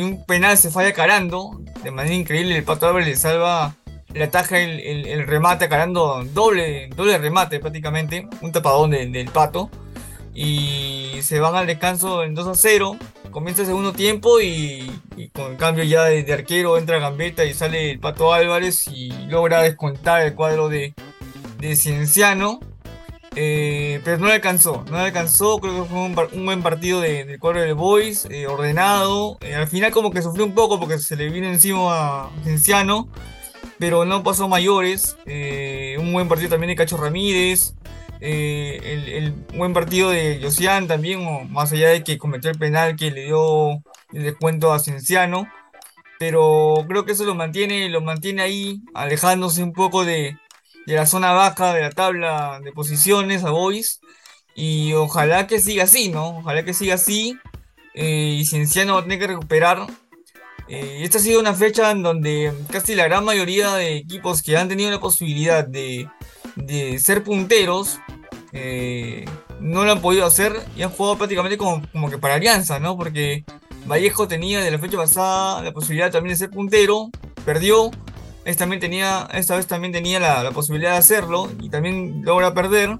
un penal se falla Carando, de manera increíble el Pato Álvarez le salva, le ataja el, remate Carando, doble, doble remate prácticamente, un tapadón de- del Pato. Y se van al descanso en 2 a 0. Comienza el segundo tiempo y, con el cambio ya de, de arquero entra Gambetta y sale el Pato Álvarez y logra descontar el cuadro de, de Cienciano. Eh, pero no alcanzó, no le alcanzó, creo que fue un, buen partido de- del cuadro del Boys, eh, ordenado. Eh, al final como que sufrió un poco porque se le vino encima a Cienciano, pero no pasó mayores. Un buen partido también de Cacho Ramírez. el, buen partido de Josian también, más allá de que cometió el penal que le dio el descuento a Cienciano. Pero creo que eso lo mantiene, lo mantiene ahí, alejándose un poco de, de la zona baja de la tabla de posiciones a Boys. Y ojalá que siga así, ¿no? Ojalá que siga así. eh, y Cienciano va a tener que recuperar. Eh, esta ha sido una fecha en donde casi la gran mayoría de equipos que han tenido la posibilidad de, de ser punteros eh, no lo han podido hacer y han jugado prácticamente como, como que para alianza, ¿no? Porque Vallejo tenía de la fecha pasada la posibilidad también de ser puntero, perdió. Esta, también tenía, esta vez también tenía la, la posibilidad de hacerlo y también logra perder.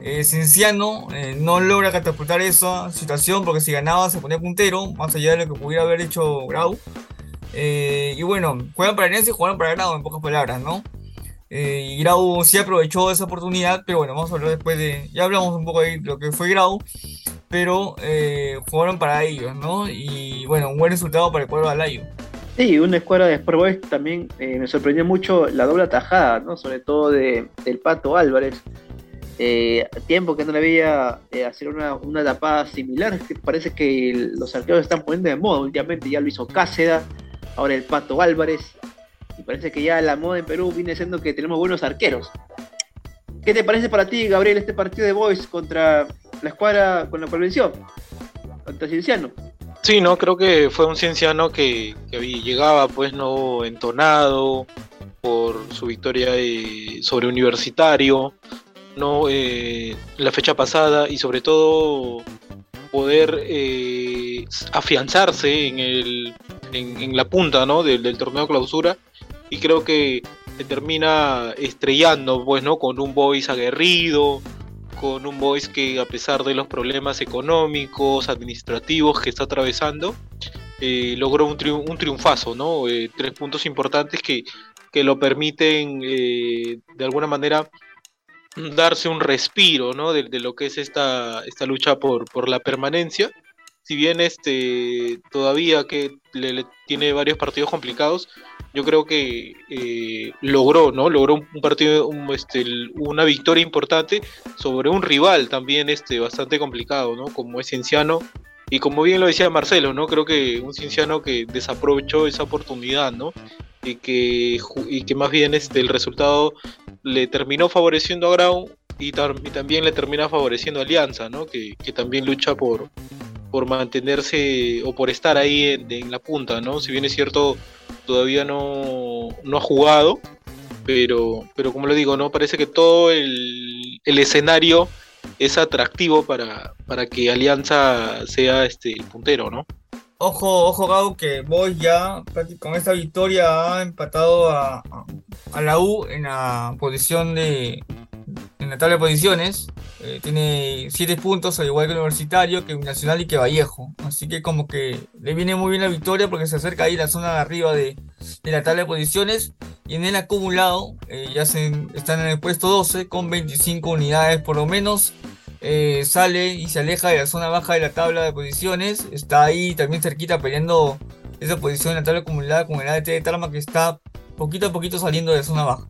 Eh, Cienciano eh, no logra catapultar esa situación porque si ganaba se ponía puntero, más allá de lo que pudiera haber hecho Grau. Eh, y bueno, juegan para Alianza y jugaron para Grau en pocas palabras, ¿no? Eh, y Grau sí aprovechó esa oportunidad, pero bueno, vamos a hablar después de. Ya hablamos un poco de lo que fue Grau, pero jugaron para ellos, ¿no? Y bueno, un buen resultado para el cuadro de Alayo. Sí, una escuadra de Sport Boys también eh, me sorprendió mucho la doble atajada, ¿no? Sobre todo de, del Pato Álvarez. Eh, tiempo que no le veía eh, hacer una, una tapada similar, parece que los arqueros están poniendo de moda últimamente, ya lo hizo Cáceda, ahora el Pato Álvarez, y parece que ya la moda en Perú viene siendo que tenemos buenos arqueros. ¿Qué te parece para ti, Gabriel, este partido de Boys contra la escuadra con la prevención? Contra Cienciano. Sí, no, creo que fue un cienciano que, llegaba pues no entonado por su victoria eh, sobre Universitario, no eh, la fecha pasada y sobre todo poder eh, afianzarse en el en, en la punta ¿no? del, del torneo clausura y creo que se termina estrellando, pues, ¿no? Con un Boys aguerrido, con un Boys que a pesar de los problemas económicos, administrativos que está atravesando, eh, logró un, un, triunfazo, ¿no? Eh, tres puntos importantes que, que lo permiten eh, de alguna manera darse un respiro, ¿no? De, lo que es esta, esta lucha por, por la permanencia. Si bien este todavía que le tiene varios partidos complicados, yo creo que eh, logró, ¿no? Logró un partido, este, una victoria importante sobre un rival también este, bastante complicado, ¿no? Como es Cienciano. Y como bien lo decía Marcelo, ¿no? Creo que un Cienciano que desaprovechó esa oportunidad, ¿no? Y que, y que más bien este, el resultado le terminó favoreciendo a Grau y, también le termina favoreciendo a Alianza, ¿no? Que, que también lucha por, por mantenerse o por estar ahí en, la punta, ¿no? Si bien es cierto, todavía no, no ha jugado, pero, pero como le digo, ¿no? Parece que todo el, el escenario es atractivo para, para que Alianza sea este el puntero, ¿no? Ojo, ojo, Gau, que Boy ya con esta victoria ha empatado a, a la U en la posición de, en la tabla de posiciones. Eh, tiene 7 puntos, al igual que Universitario, que Nacional y que Vallejo. Así que como que le viene muy bien la victoria porque se acerca ahí la zona de arriba de, la tabla de posiciones. Y en el acumulado eh, ya se, están en el puesto 12 con 25 unidades por lo menos. Eh, sale y se aleja de la zona baja de la tabla de posiciones. Está ahí también cerquita peleando esa posición en la tabla acumulada con el ADT de Tarma que está poquito a poquito saliendo de la zona baja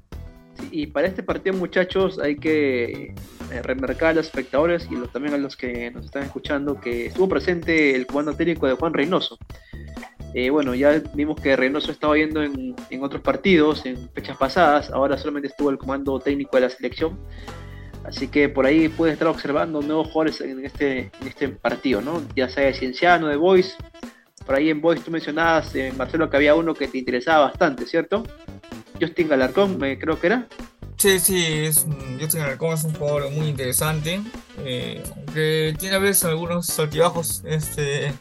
y para este partido, muchachos, hay que eh, remarcar a los espectadores y también a los que nos están escuchando que estuvo presente el comando técnico de Juan Reynoso. Eh, bueno, ya vimos que Reynoso estaba yendo en, otros partidos, en fechas pasadas, ahora solamente estuvo el comando técnico de la selección. Así que por ahí puede estar observando nuevos jugadores en este, en este partido, ¿no? Ya sea de Cienciano, de Boys. Por ahí en Boys tú mencionabas, eh, Marcelo, que había uno que te interesaba bastante, ¿cierto? Justin Galarcón, me creo que era. Sí, sí, es, Justin Galarcón es un jugador muy interesante, eh, aunque tiene a veces algunos altibajos este,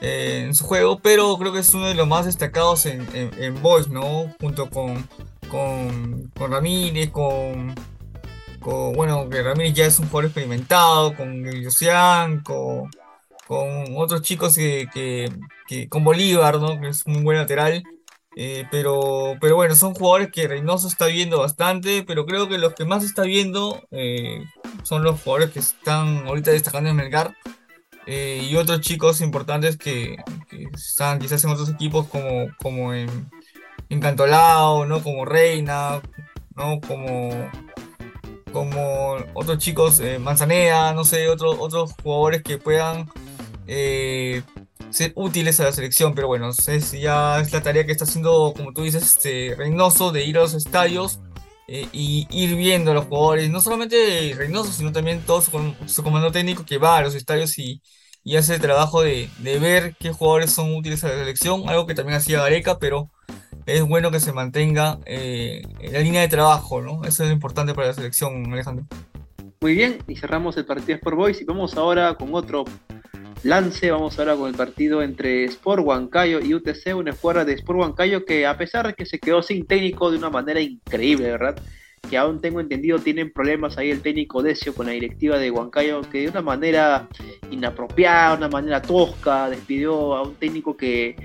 eh, en su juego, pero creo que es uno de los más destacados en, en, Boys, ¿no? Junto con, con, con Ramírez, con, con, bueno, que Ramírez ya es un jugador experimentado, con Josian, con, con otros chicos que, que, con Bolívar, ¿no? Que es un buen lateral. Eh, pero, pero bueno, son jugadores que Reynoso está viendo bastante, pero creo que los que más está viendo eh, son los jugadores que están ahorita destacando en Melgar eh, y otros chicos importantes que, están quizás en otros equipos como, como en, en ¿no? como Reina, ¿no? como, como otros chicos, Manzanea, no sé, otros otros jugadores que puedan ser útiles a la selección, pero bueno, ya es la tarea que está haciendo, como tú dices, este, Reynoso, de ir a los estadios eh, y ir viendo a los jugadores, no solamente Reynoso, sino también todo su, comando técnico que va a los estadios y, hace el trabajo de, ver qué jugadores son útiles a la selección, algo que también hacía Gareca, pero es bueno que se mantenga eh, en la línea de trabajo, ¿no? Eso es lo importante para la selección, Alejandro. Muy bien, y cerramos el partido Sport Boys y vamos ahora con otro lance. Vamos ahora con el partido entre Sport Huancayo y UTC, una escuadra de Sport Huancayo que a pesar de que se quedó sin técnico de una manera increíble, ¿verdad? Que aún tengo entendido tienen problemas ahí el técnico Decio con la directiva de Huancayo, que de una manera inapropiada, una manera tosca, despidió a un técnico que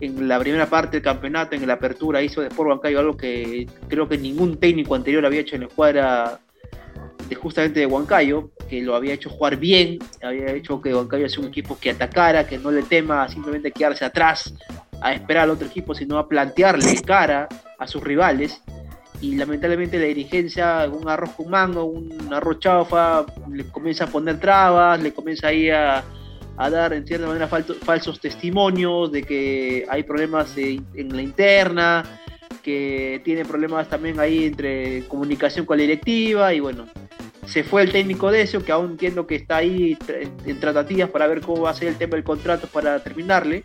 en la primera parte del campeonato, en la apertura, hizo de Sport Huancayo algo que creo que ningún técnico anterior había hecho en la escuadra justamente de Huancayo, que lo había hecho jugar bien, había hecho que Huancayo sea un equipo que atacara, que no le tema simplemente quedarse atrás a esperar al otro equipo, sino a plantearle cara a sus rivales. Y lamentablemente la dirigencia, un arroz con mango, un arroz chaufa, le comienza a poner trabas, le comienza ahí a dar en cierta manera falsos testimonios de que hay problemas en la interna, que tiene problemas también ahí entre comunicación con la directiva y bueno, se fue el técnico de eso, que aún entiendo que está ahí en tratativas para ver cómo va a ser el tema del contrato para terminarle.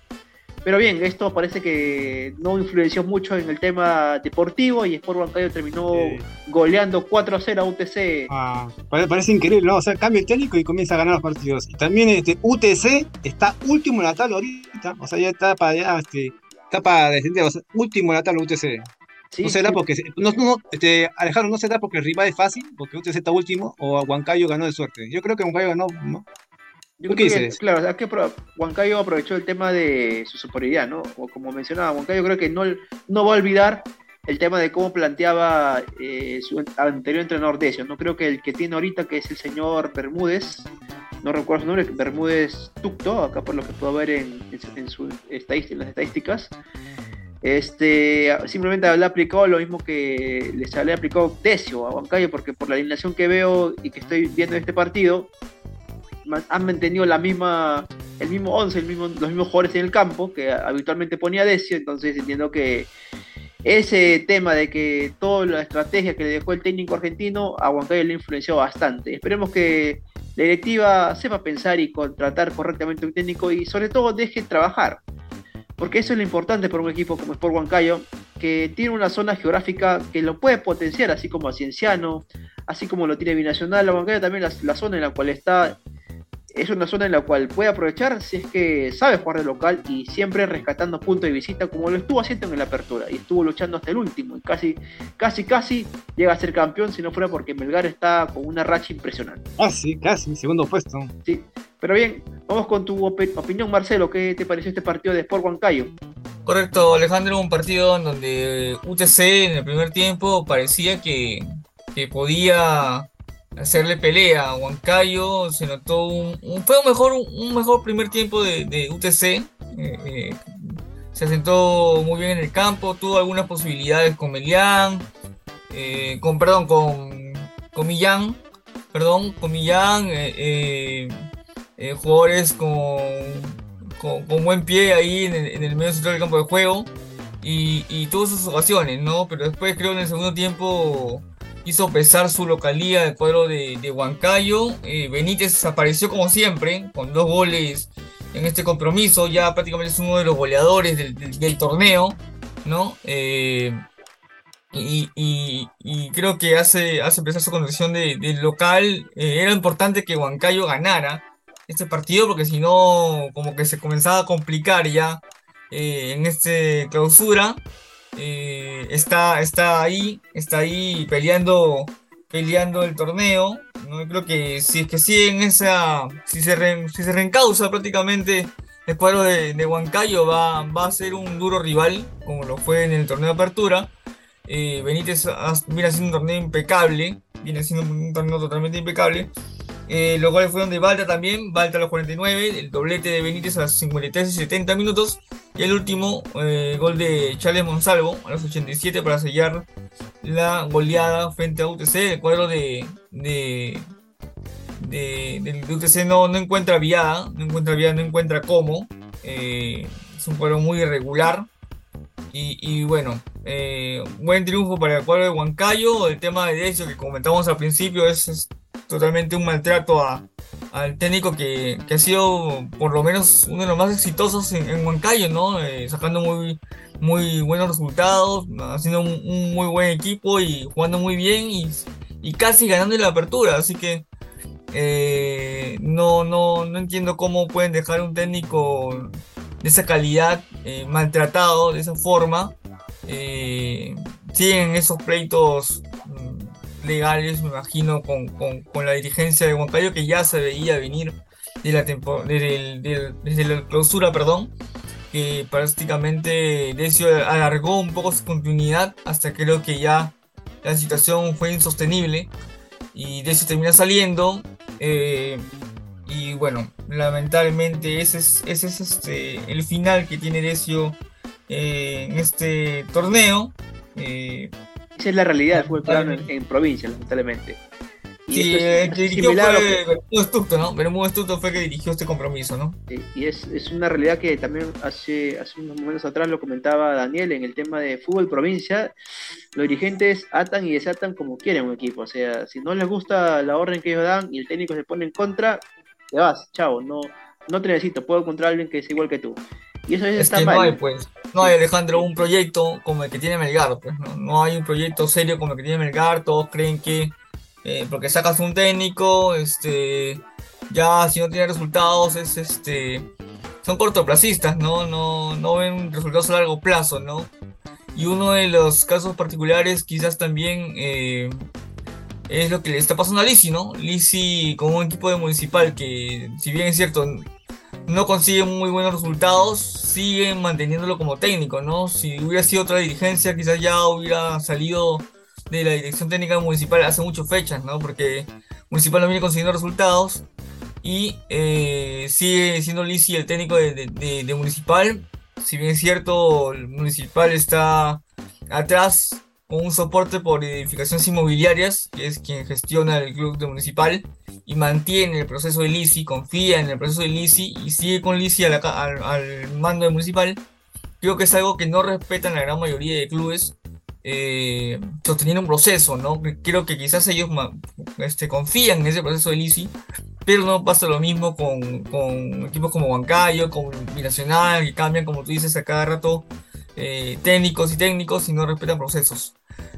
Pero bien, esto parece que no influenció mucho en el tema deportivo y Sport Bancayo terminó goleando 4 a 0 a UTC. Ah, parece increíble, ¿no? O sea, cambia el técnico y comienza a ganar los partidos. Y también este, UTC está último en la tabla ahorita, o sea, ya está para, ya, este, está para descender, o sea, último en la tabla UTC. Sí, no será porque, no, no, este, Alejandro, no será porque el rival es fácil, porque UTC está último, o Huancayo ganó de suerte. Yo creo que Huancayo ganó, ¿no? Yo ¿Tú creo qué que, dices? claro, sea, que Huancayo aprovechó el tema de su superioridad, ¿no? O como mencionaba, Huancayo creo que no, no va a olvidar el tema de cómo planteaba eh, su anterior entrenador Decio. No creo que el que tiene ahorita, que es el señor Bermúdez, no recuerdo su nombre, Bermúdez Tucto, acá por lo que puedo ver en, en en su estadística- en las estadísticas, este, simplemente le ha aplicado lo mismo que les le ha aplicado Decio a Huancayo, porque por la alineación que veo y que estoy viendo en este partido, han mantenido la misma, el mismo 11, el mismo, los mismos jugadores en el campo que habitualmente ponía Decio, entonces entiendo que ese tema de que toda la estrategia que le dejó el técnico argentino a Huancayo le influenció bastante. Esperemos que la directiva sepa pensar y contratar correctamente un técnico y sobre todo deje trabajar. Porque eso es lo importante para un equipo como Sport Huancayo, que tiene una zona geográfica que lo puede potenciar, así como a Cienciano, así como lo tiene Binacional. La Huancayo también la, la zona en la cual está es una zona en la cual puede aprovechar si es que sabe jugar de local y siempre rescatando puntos de visita como lo estuvo haciendo en la apertura y estuvo luchando hasta el último y casi casi casi llega a ser campeón si no fuera porque Melgar está con una racha impresionante. Casi, casi, segundo puesto. Sí, pero bien, vamos con tu opi- opinión Marcelo, ¿qué te pareció este partido de Sport Huancayo? Correcto, Alejandro, un partido en donde UTC en el primer tiempo parecía que, que podía hacerle pelea a Huancayo, se notó un, fue un mejor, un mejor primer tiempo de, de UTC, eh, eh, se asentó muy bien en el campo, tuvo algunas posibilidades con Melián, eh, con, perdón, con, con Millán, perdón, con Millán, jugadores con, con, buen pie ahí en el, medio central del campo de juego y, y tuvo sus ocasiones, ¿no? Pero después creo en el segundo tiempo hizo pesar su localía del cuadro de, de Huancayo. Eh, Benítez apareció como siempre, con dos goles en este compromiso, ya prácticamente es uno de los goleadores del, torneo, ¿no? Eh, y, creo que hace, hace empezar su condición de, local. Eh, era importante que Huancayo ganara este partido porque si no, como que se comenzaba a complicar ya en este clausura. Eh, está, está ahí, está ahí peleando, peleando el torneo. ¿no? Creo que si es que siguen esa, si se, si se reencausa prácticamente el cuadro de, de Huancayo va, va a ser un duro rival, como lo fue en el torneo de apertura. Eh, Benítez viene haciendo un torneo impecable, viene haciendo un torneo totalmente impecable. Eh, los goles fueron de Balta también, Balta a los 49, el doblete de Benítez a los 53 y 70 minutos, y el último eh, gol de Charles Monsalvo a los 87 para sellar la goleada frente a UTC. El cuadro de, de, de, de UTC no, no encuentra viada, no encuentra viada, no encuentra cómo. eh, es un cuadro muy irregular. Y, y bueno, eh, buen triunfo para el cuadro de Huancayo. El tema de Decio que comentamos al principio es totalmente un maltrato al técnico que, que ha sido por lo menos uno de los más exitosos en, en Huancayo, ¿no? Eh, sacando muy, muy buenos resultados, haciendo un, muy buen equipo y jugando muy bien y, casi ganando la apertura. Así que eh, no, no, no entiendo cómo pueden dejar un técnico de esa calidad eh, maltratado de esa forma. Siguen esos pleitos mm, legales, me imagino, con, con- la dirigencia de Huancayo que ya se veía venir de la tempo- desde la clausura, perdón, que prácticamente Decio alargó un poco su continuidad hasta creo que ya la situación fue insostenible y Decio termina saliendo. eh, y bueno, lamentablemente ese es, ese es este, el final que tiene Decio eh, en este torneo. Eh, Esa es la realidad del fútbol peruano en, en provincia, lamentablemente. Y sí, es que dirigió que- fue ¿no? Bermudo Estucto fue que dirigió este compromiso, ¿no? Sí, y es, es una realidad que también hace, hace unos momentos atrás lo comentaba Daniel en el tema de fútbol provincia. Los dirigentes atan y desatan como quieren un equipo. O sea, si no les gusta la orden que ellos dan y el técnico se pone en contra, te vas, chao, no, no te necesito, puedo encontrar a alguien que sea igual que tú. Y eso Es está que mal. no hay, pues, no hay, Alejandro, un proyecto como el que tiene Melgar, pues, ¿no? No hay un proyecto serio como el que tiene Melgar, todos creen que eh, porque sacas un técnico, este, ya si no tiene resultados, es este, son cortoplacistas, ¿no? No, no ven resultados a largo plazo, ¿no? Y uno de los casos particulares quizás también eh, es lo que le está pasando a Lisi, ¿no? Lisi con un equipo de municipal que, si bien es cierto, no consigue muy buenos resultados, siguen manteniéndolo como técnico, ¿no? Si hubiera sido otra dirigencia, quizás ya hubiera salido de la dirección técnica municipal hace muchas fechas, ¿no? Porque municipal no viene consiguiendo resultados y eh, sigue siendo Lisi el técnico de, municipal. Si bien es cierto, el municipal está atrás un soporte por edificaciones inmobiliarias, que es quien gestiona el club de municipal y mantiene el proceso de Lisi, confía en el proceso de Lisi y sigue con Lisi al, al, mando de municipal. Creo que es algo que no respetan la gran mayoría de clubes eh, sosteniendo un proceso, ¿no? Creo que quizás ellos este, confían en ese proceso de Lisi, pero no pasa lo mismo con, con equipos como Huancayo, como Binacional, que cambian, como tú dices, a cada rato eh, técnicos y técnicos y no respetan procesos.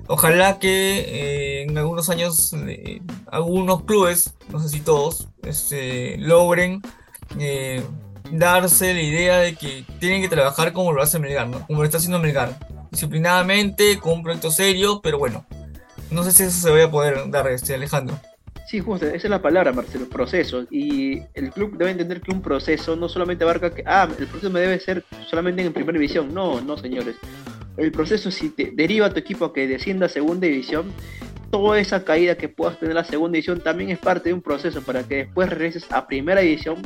Ojalá que eh, en algunos años eh, algunos clubes, no sé si todos, este, logren darse la idea de que tienen que trabajar como lo hace Melgar, como lo está haciendo Melgar, disciplinadamente, con un proyecto serio, pero bueno, no sé si eso se vaya a poder dar, este, Alejandro. Sí, justo, esa es la palabra, Marcelo, proceso. Y el club debe entender que un proceso no solamente abarca que, ah, el proceso me debe ser solamente en primera división. No, no, señores. El proceso, si te deriva a tu equipo a que descienda a segunda división, toda esa caída que puedas tener en la segunda división también es parte de un proceso para que después regreses a primera división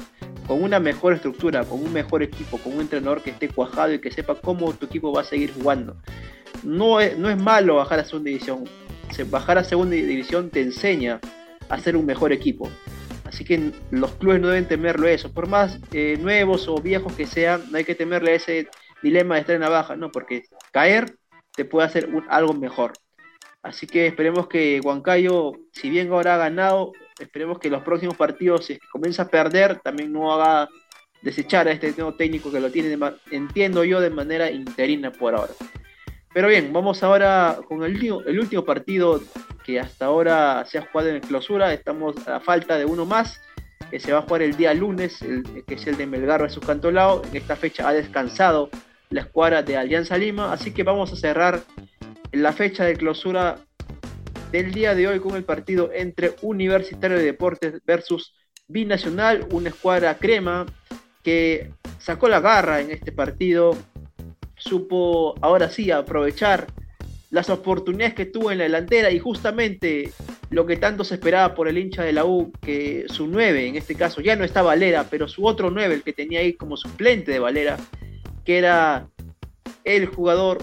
con una mejor estructura, con un mejor equipo, con un entrenador que esté cuajado y que sepa cómo tu equipo va a seguir jugando. No es, no es malo bajar a segunda división. Bajar a segunda división te enseña hacer un mejor equipo. Así que los clubes no deben temerlo eso. Por más eh, nuevos o viejos que sean, no hay que temerle ese dilema de estar en la baja, ¿no? Porque caer te puede hacer algo mejor. Así que esperemos que Huancayo, si bien ahora ha ganado, esperemos que los próximos partidos, si comienza a perder, también no haga desechar a este nuevo técnico que lo tiene, entiendo yo, de manera interina por ahora. Pero bien, vamos ahora con el, el último partido que hasta ahora se ha jugado en clausura. Estamos a falta de uno más, que se va a jugar el día lunes, que es el de Melgar vs Cantolao. En esta fecha ha descansado la escuadra de Alianza Lima, así que vamos a cerrar la fecha de clausura del día de hoy con el partido entre Universitario de Deportes versus Binacional, una escuadra crema que sacó la garra en este partido, supo ahora sí aprovechar las oportunidades que tuvo en la delantera y justamente lo que tanto se esperaba por el hincha de la U, que su 9, en este caso ya no está Valera, pero su otro 9, el que tenía ahí como suplente de Valera, que era el jugador,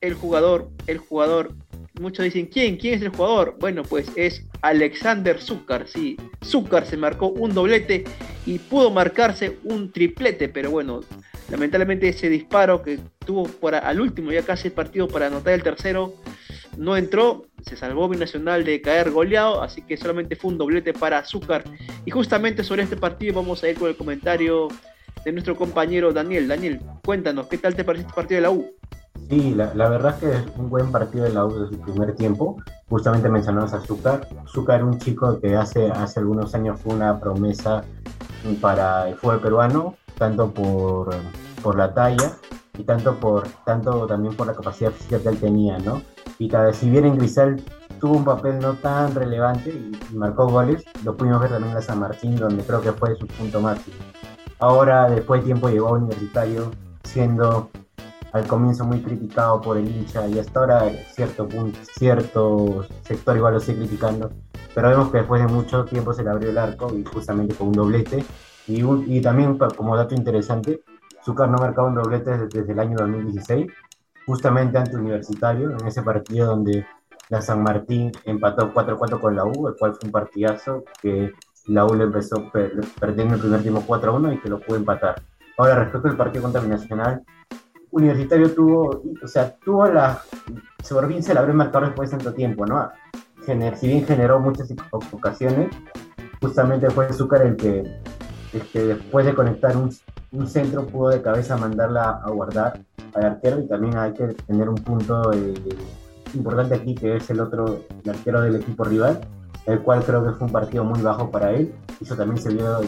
el jugador, el jugador. Muchos dicen, ¿quién? ¿Quién es el jugador? Bueno, pues es Alexander Zúcar, sí. Zúcar se marcó un doblete y pudo marcarse un triplete, pero bueno, Lamentablemente ese disparo que tuvo para, al último ya casi el partido para anotar el tercero no entró, se salvó Binacional de caer goleado, así que solamente fue un doblete para Azúcar. Y justamente sobre este partido vamos a ir con el comentario de nuestro compañero Daniel. Daniel, cuéntanos, ¿qué tal te parece este partido de la U? Sí, la, verdad es que es un buen partido de la U desde su primer tiempo. Justamente mencionamos a Azúcar. Azúcar era un chico que hace, hace algunos años fue una promesa para el fútbol peruano, tanto por, por la talla y tanto, por, tanto también por la capacidad física que él tenía, ¿no? Y cada, si bien en Grisel tuvo un papel no tan relevante y, marcó goles, lo pudimos ver también en San Martín, donde creo que fue su punto máximo. Ahora, después de tiempo, llegó a Universitario, siendo al comienzo muy criticado por el hincha y hasta ahora cierto punto, cierto sector igual lo sigue criticando, pero vemos que después de mucho tiempo se le abrió el arco y justamente con un doblete y, también como dato interesante, Zúcar no marcaba un doblete desde, el año 2016, justamente ante Universitario, en ese partido donde la San Martín empató 4-4 con la U, el cual fue un partidazo que la U le empezó perdiendo el primer tiempo 4-1 y que lo pudo empatar. Ahora, respecto al partido contra Nacional, Universitario tuvo, o sea, tuvo la, por fin se la abrió marcador después de tanto tiempo, ¿no? si bien generó muchas ocasiones, justamente fue Zúcar el que este, después de conectar un, un, centro pudo de cabeza mandarla a guardar al arquero y también hay que tener un punto eh, importante aquí que es el otro el arquero del equipo rival, el cual creo que fue un partido muy bajo para él. Eso también se vio,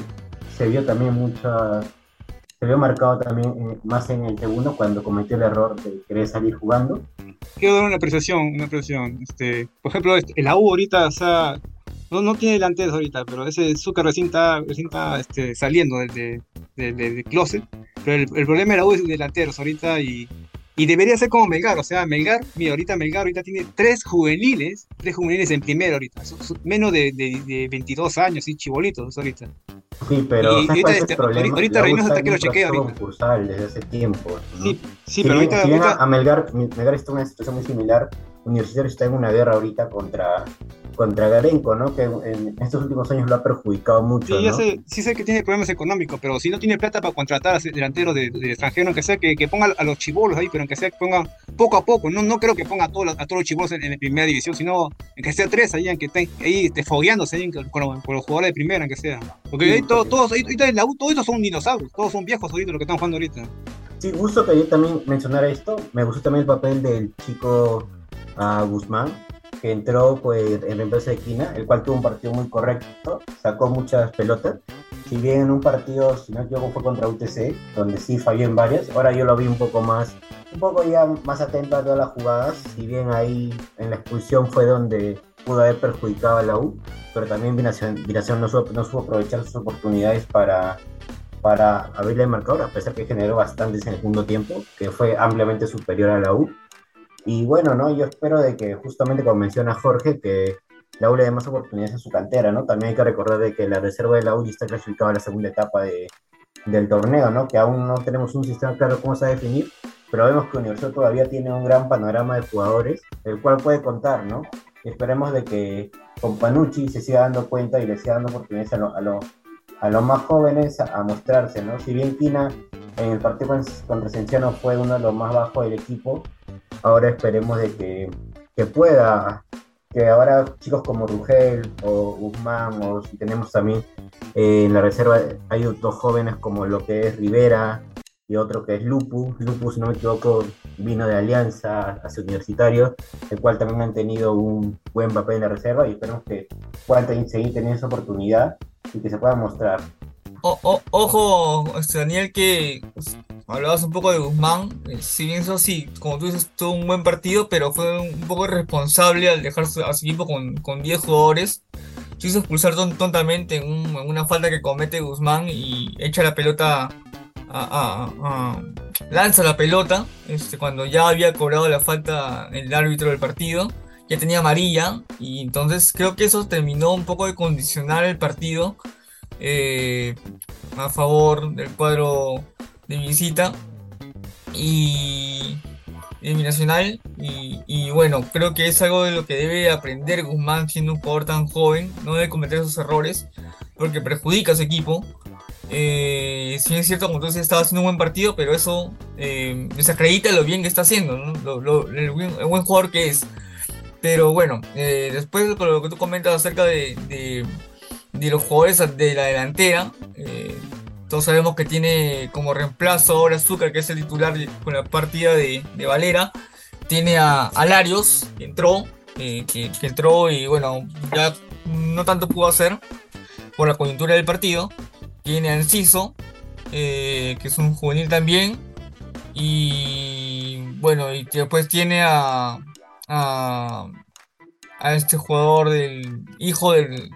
se vio también muchas se vio marcado también más en el segundo cuando cometió el error de querer salir jugando. Quiero dar una apreciación, una apreciación. Este, por ejemplo, este, el AU ahorita, o sea, no, no tiene delanteros ahorita, pero ese Zucker recién está, recién está este, saliendo del de, de, de- de closet. Pero el, el problema de la U es delanteros ahorita y, y debería ser como Melgar. O sea, Melgar, mira, ahorita Melgar ahorita tiene tres juveniles, tres juveniles en primero ahorita. Menos de, de, de 22 años, sí, chibolitos ahorita. Sí, pero Y ¿sabes ahorita es el problema? ahorita Reynoso está que lo chequea ahorita. desde hace tiempo. ¿no? Sí, sí, Si pero bien- ahorita, si ahorita a Melgar, Melgar está en una situación muy similar, Universitario está en una guerra ahorita contra, contra Garenco, ¿no? Que en estos últimos años lo ha perjudicado mucho, Sí, ¿no? sé, sí sé que tiene problemas económicos, pero si no tiene plata para contratar a delanteros de, de extranjero, aunque sea que, que ponga a los chibolos ahí, pero aunque sea que ponga poco a poco, no, no creo que ponga a todos los, a todos los chibolos en, en la primera división, sino que sea tres ahí, aunque estén ahí este, fogueándose ahí con, con los, con los jugadores de primera, aunque sea. Porque Sí, ahí todos, todos, ahí- en la U, todos estos son dinosaurios, todos son viejos ahorita los que están jugando ahorita. Sí, gusto que yo también mencionara esto. Me gustó también el papel del chico ah, Guzmán, que entró pues, en reemplazo de Quina, el cual tuvo un partido muy correcto, sacó muchas pelotas. Si bien en un partido, si no me equivoco, fue contra UTC, donde sí falló en varias, ahora yo lo vi un poco más, un poco ya más atento a todas las jugadas. Si bien ahí en la expulsión fue donde pudo haber perjudicado a la U, pero también Binación, no, no supo aprovechar sus oportunidades para para abrirle el marcador, a pesar que generó bastantes en el segundo tiempo, que fue ampliamente superior a la U. Y bueno, ¿no? Yo espero de que justamente como menciona Jorge, que la U le dé más oportunidades a su cantera, ¿no? También hay que recordar de que la reserva de la U está clasificada a la segunda etapa de, del torneo, ¿no? Que aún no tenemos un sistema claro cómo se va a definir, pero vemos que Universidad todavía tiene un gran panorama de jugadores, el cual puede contar, ¿no? Y esperemos de que con Panucci se siga dando cuenta y le siga dando oportunidades a, lo- a, lo- a los más jóvenes a, a mostrarse, ¿no? Si bien Quina en el partido con- Cienciano fue uno de los más bajos del equipo, ahora esperemos de que, que pueda, que ahora chicos como Rugel o Guzmán, o si tenemos también eh, en la reserva, hay dos jóvenes como lo que es Rivera y otro que es Lupu. Lupu, si no me equivoco, vino de Alianza hacia Universitario, el cual también han tenido un buen papel en la reserva y esperemos que puedan seguir teniendo esa oportunidad y que se puedan mostrar. Ojo, este, Daniel, que hablabas un poco de Guzmán. eh, si bien eso sí, como tú dices, tuvo un buen partido, pero fue un poco irresponsable al dejar a su equipo con, con 10 jugadores. Se hizo expulsar ton- tontamente en, un- en una falta que comete Guzmán y echa la pelota a- a- lanza la pelota este, cuando ya había cobrado la falta el árbitro del partido. Ya tenía amarilla y entonces creo que eso terminó un poco de condicionar el partido eh, a favor del cuadro de visita y de Binacional y, y bueno, creo que es algo de lo que debe aprender Guzmán siendo un jugador tan joven, no debe cometer esos errores porque perjudica a su equipo. Eh, sí es cierto, como tú dices, estaba haciendo un buen partido, pero eso eh, desacredita lo bien que está haciendo, ¿no? Lo- el, buen, jugador que es. Pero bueno, eh, después con lo que tú comentas acerca de, de- de los jugadores de la delantera, eh, todos sabemos que tiene como reemplazo ahora Azúcar, que es el titular con la partida de, Valera. Tiene a, a Larios, que entró, eh, que, entró y bueno, ya no tanto pudo hacer por la coyuntura del partido. Tiene a Enciso, eh, que es un juvenil también. Y bueno, y después tiene a, a, a este jugador del hijo del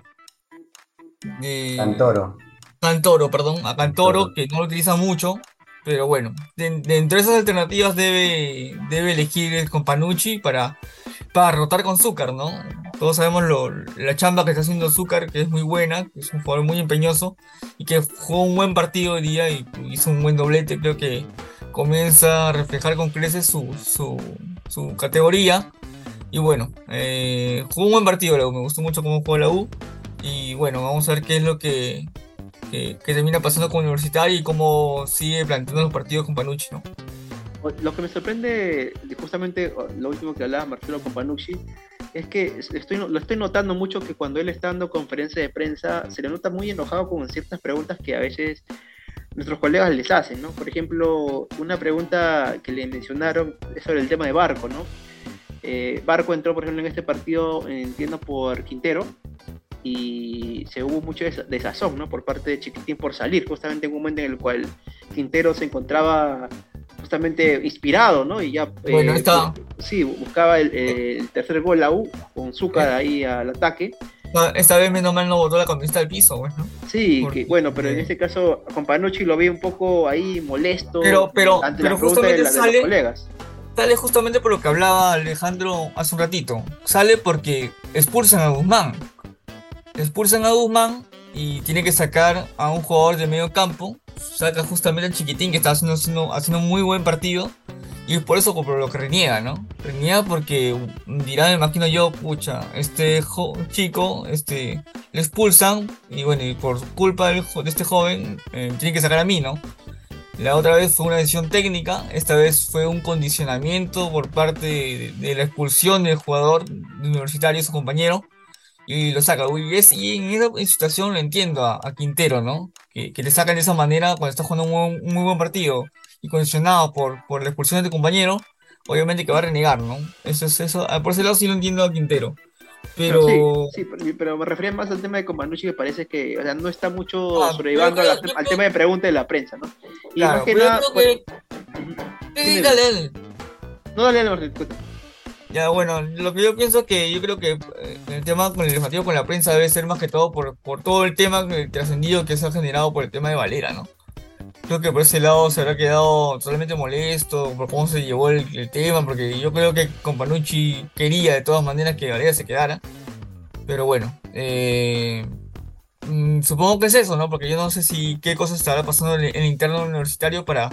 de Cantoro. Cantoro, perdón, a Cantoro, que no lo utiliza mucho, pero bueno, de, de entre esas alternativas debe, debe elegir con Panucci para, para rotar con Zúcar, ¿no? Todos sabemos lo, la chamba que está haciendo Zúcar, que es muy buena, que es un jugador muy empeñoso y que jugó un buen partido hoy día y hizo un buen doblete, creo que comienza a reflejar con creces su, su, su categoría. Y bueno, eh, jugó un buen partido la U, me gustó mucho cómo jugó la U. Y bueno, vamos a ver qué es lo que, que, termina pasando con Universitario y cómo sigue planteando los partidos con Panucci, ¿no? Lo que me sorprende, de justamente lo último que hablaba Marcelo con Panucci, es que lo estoy notando mucho que cuando él está dando conferencia de prensa, se le nota muy enojado con ciertas preguntas que a veces nuestros colegas les hacen, ¿no? Por ejemplo, una pregunta que le mencionaron es sobre el tema de Barco, ¿no? Eh, Barco entró, por ejemplo, en este partido, entiendo, por Quintero, y se hubo mucho desa- desazón ¿no? por parte de Chiquitín por salir, justamente en un momento en el cual Quintero se encontraba justamente inspirado, ¿no? Y ya Bueno, eh, está. sí, buscaba el, el tercer gol la U con Zúcar ahí al ataque. Esta vez menos mal no botó la camiseta al piso, pues, ¿no? Sí, Porque- que, bueno, pero en este caso con Panucci lo vi un poco ahí molesto Pero- pero- ante pero de, justamente la- de sale- los colegas. Sale justamente por lo que hablaba Alejandro hace un ratito. Sale porque expulsan a Guzmán. Expulsan a Guzmán y tiene que sacar a un jugador de medio campo. Saca justamente al chiquitín que está haciendo, haciendo, haciendo un muy buen partido. Y es por eso por lo que reniega, ¿no? Reniega porque dirá, me imagino yo, pucha, este chico, este, le expulsan y bueno, y por culpa de este joven, eh, tiene que sacar a mí, ¿no? La otra vez fue una decisión técnica, esta vez fue un condicionamiento por parte de, de la expulsión del jugador universitario, su compañero, y lo saca. Y, es- y en esa situación lo entiendo a, a Quintero, ¿no? Que, que le sacan de esa manera cuando está jugando un, buen- un muy buen partido y condicionado por, por la expulsión de tu compañero, obviamente que va a renegar, ¿no? Eso es eso, ah, por ese lado sí lo entiendo a Quintero. Pero, Sí, sí, pero, pero me refería más al tema de Comanucci que parece que o sea, no está mucho Ah, al creo- tema de pregunta de la prensa, ¿no? Y claro, más que pero nada, creo pues, que... Sí, dale, dale. no dale disculpa. Ya, bueno, lo que yo pienso es que yo creo que eh, el tema con el legislativo con la prensa debe ser más que todo por, por todo el tema trascendido que se ha generado por el tema de Valera, ¿no? Creo que por ese lado se habrá quedado totalmente molesto por cómo se llevó el, tema, porque yo creo que Companucci quería de todas maneras que Valera se quedara. Pero bueno, eh, mm, supongo que es eso, ¿no? Porque yo no sé si qué cosas estará pasando en el interno universitario para